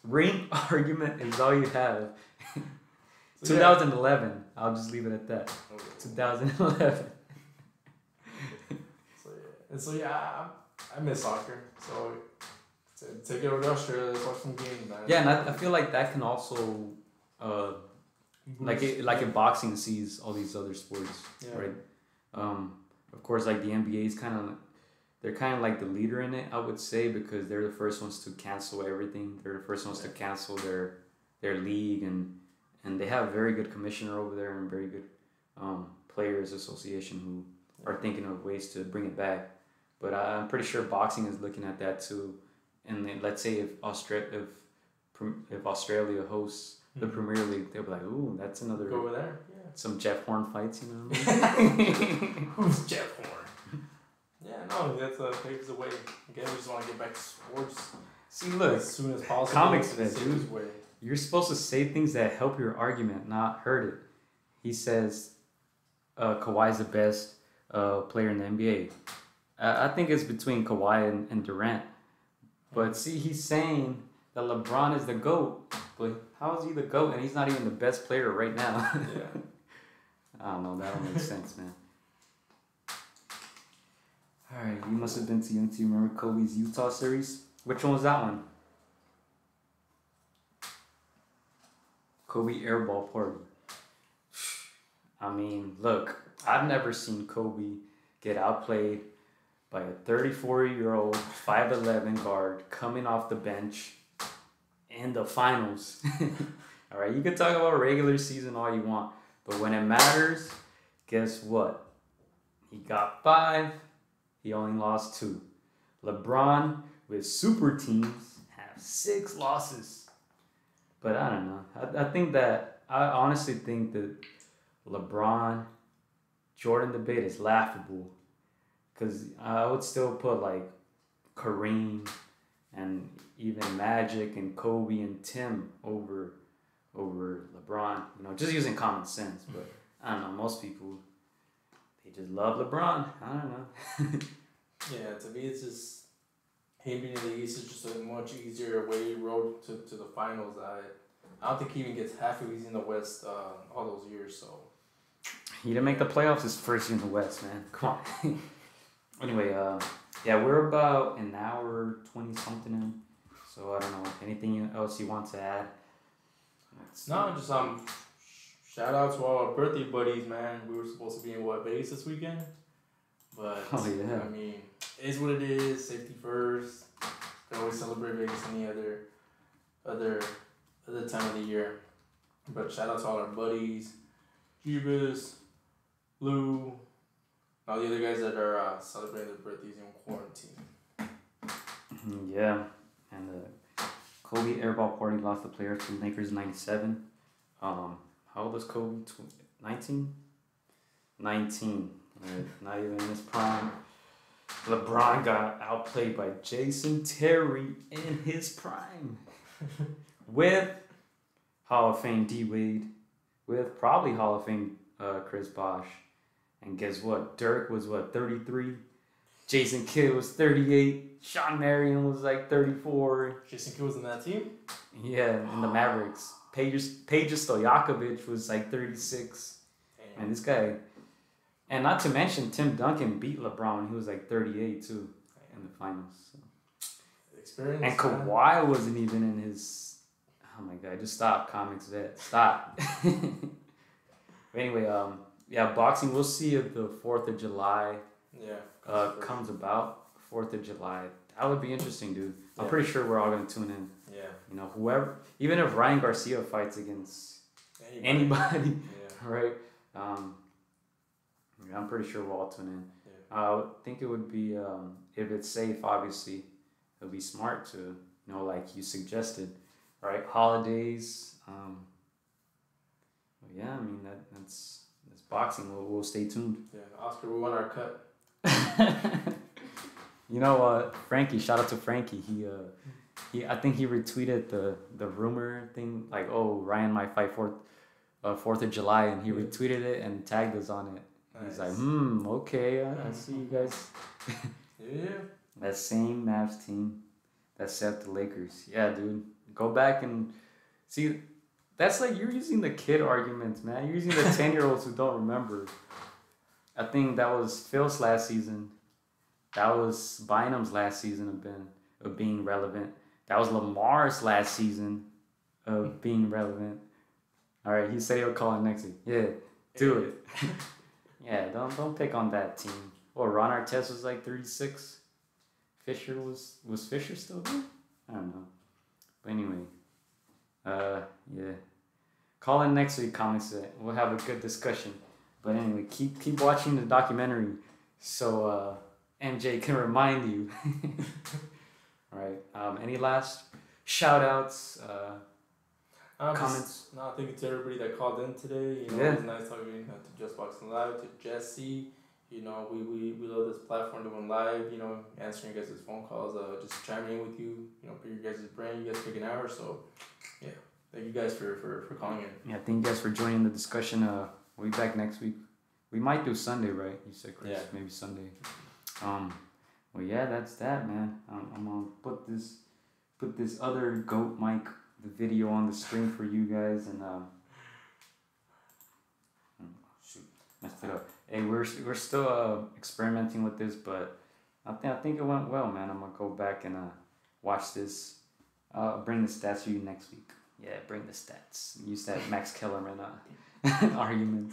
Ring argument is all you have. so yeah. 2011. I'll just leave it at that. 2011. So yeah, and so yeah, I, I miss soccer. So take it over to Australia. Let's watch some games, man. Yeah, and I, I feel like that can also, uh, like it, like in boxing sees all these other sports, Yeah. right? Um, of course, like the NBA is kind of, they're kind of like the leader in it, I would say, because they're the first ones to cancel everything. They're the first ones to cancel their their league, and and they have a very good commissioner over there and very good um, players association who are thinking of ways to bring it back. But I'm pretty sure boxing is looking at that too. And then let's say if Austra- if if Australia hosts the. Premier League, they'll be like, "Ooh, that's another Go over there. Yeah. some Jeff Horn fights," you know. What I mean? Who's Jeff Horn? Yeah, no, that's uh, paves the way. Again, we just want to get back to sports See, look, as soon as possible. Comics in the fan, way. you're supposed to say things that help your argument, not hurt it. He says, uh, "Kawhi's the best uh, player in the NBA." I I think it's between Kawhi and, and Durant. But see, he's saying that LeBron is the GOAT. But how is he the GOAT and he's not even the best player right now? Yeah. I don't know. That don't make sense, man. All right, you must have been to UNT. Remember Kobe's Utah series? Which one was that one? Kobe airball party. I mean, look, I've never seen Kobe get outplayed by a 34 year old 5'11 guard coming off the bench in the finals. all right, you can talk about regular season all you want, but when it matters, guess what? He got five, he only lost two. LeBron with super teams have six losses. But I don't know. I, I think that, I honestly think that LeBron Jordan debate is laughable. Because I would still put like Kareem and even Magic and Kobe and Tim over over LeBron. You know, just using common sense. But I don't know. Most people they just love LeBron. I don't know. Yeah, to me, it's just him being in the East is just a much easier way road to, to the finals. I I don't think he even gets half of he's in the West uh, all those years. So He didn't make the playoffs his first year in the West, man. Come on. anyway, uh, yeah, we're about an hour twenty something in. So I don't know. Anything else you want to add? Let's- no, just um, shout out to all our birthday buddies, man. We were supposed to be in what Vegas this weekend, but Oh, yeah. I mean, it is what it is. Safety first. Can always celebrate Vegas any other other other time of the year. But shout out to all our buddies, Jeebus, Lou, all the other guys that are uh, celebrating their birthdays in quarantine. Mhm, Yeah, and the Kobe airball party lost the player to Lakers '97. Um, how old was Kobe? Tw- 19? 19. Right, not even in his prime. LeBron got outplayed by Jason Terry in his prime. with Hall of Fame D Wade, with probably Hall of Fame uh, Chris Bosh. And guess what? Dirk was what, 33? Jason Kidd was 38. Shawn Marion was like 34. Jason Kidd was in that team. Yeah, in the Mavericks. Peja Peja Stojakovic was like 36. Damn. Man, this guy. And not to mention, Tim Duncan beat LeBron he was like 38 too in the finals. So. Experience. And man. Kawhi wasn't even in his. Oh my god! Just stop, comics vet. Stop. but anyway, um, yeah, boxing. We'll see if the Fourth of July Yeah. uh, comes about. Fourth of July. That would be interesting, dude. I'm pretty sure we're all gonna tune in. Yeah. You know, whoever, even if Ryan Garcia fights against anybody, Yeah. right? Um, yeah, I'm pretty sure we'll all tune in. Yeah. I think it would be um, if it's safe. Obviously, it would be smart to you know, like you suggested, right? Holidays. Um, yeah, I mean that that's that's boxing. We'll, we'll stay tuned. Yeah. Oscar, we want our cut. you know, uh, Frankie. Shout out to Frankie. He uh, he. I think he retweeted the the rumor thing, like, oh, Ryan might fight fourth, uh, Fourth of July, and he Yeah. retweeted it and tagged us on it. He's like, hmm, okay, I, I see you guys. Yeah. That same Mavs team that set the Lakers. Yeah, dude. Go back and see. That's like you're using the kid arguments, man. You're using the 10 year olds who don't remember. I think that was Phil's last season. That was Bynum's last season of, been, of being relevant. That was Lamar's last season of being relevant. All right, he said he'll call it next week. Yeah, do it. yeah, don't don't pick on that team. Or Ron Artest was like 36. Fisher was was Fisher still there? I don't know. But anyway, uh, yeah. Call in next week, comics. Set. We'll have a good discussion. But anyway, keep keep watching the documentary, so uh, MJ can remind you. All right. Um, any last shout outs? Uh, Um, Comments? No, thank you to everybody that called in today. You know, Yeah. it was nice talking to Just Boxing Live, to Jesse. You know, we, we, we love this platform doing live, you know, answering you guys' phone calls, uh, just chiming in with you, you know, pick your guys' brain. You guys pick an hour, so yeah. Thank you guys for, for, for calling in. yeah, thank you guys for joining the discussion. Uh, we'll be back next week. We might do Sunday, right? You said Chris, Yeah. maybe Sunday. Um, well, yeah, that's that, man. Um, I'm gonna put this put this other goat mic the video on the screen for you guys and um. oh, Shoot, messed it up. Hey, we're we're still uh, experimenting with this, but I think I think it went well, man. I'm gonna go back and uh, watch this. Uh, bring the stats for you next week. Yeah, bring the stats. Use that Max Kellerman uh, argument.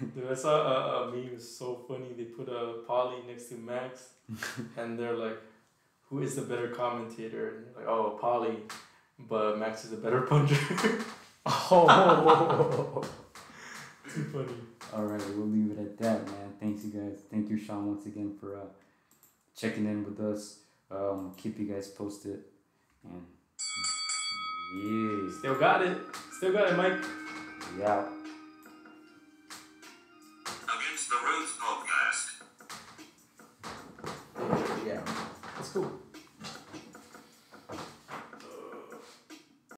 Dude, I saw a, a meme. It's so funny. They put a Paulie next to Max, and they're like, "Who is the better commentator?" And they're like, "Oh, Paulie, but Max is a better puncher." Oh. Too funny. All right, we'll leave it at that, man. Thanks, you guys. Thank you, Sean, once again for uh, checking in with us. Um, keep you guys posted, and yeah, Still got it. Still got it, Mike. we out. Against the Ropes. Yeah,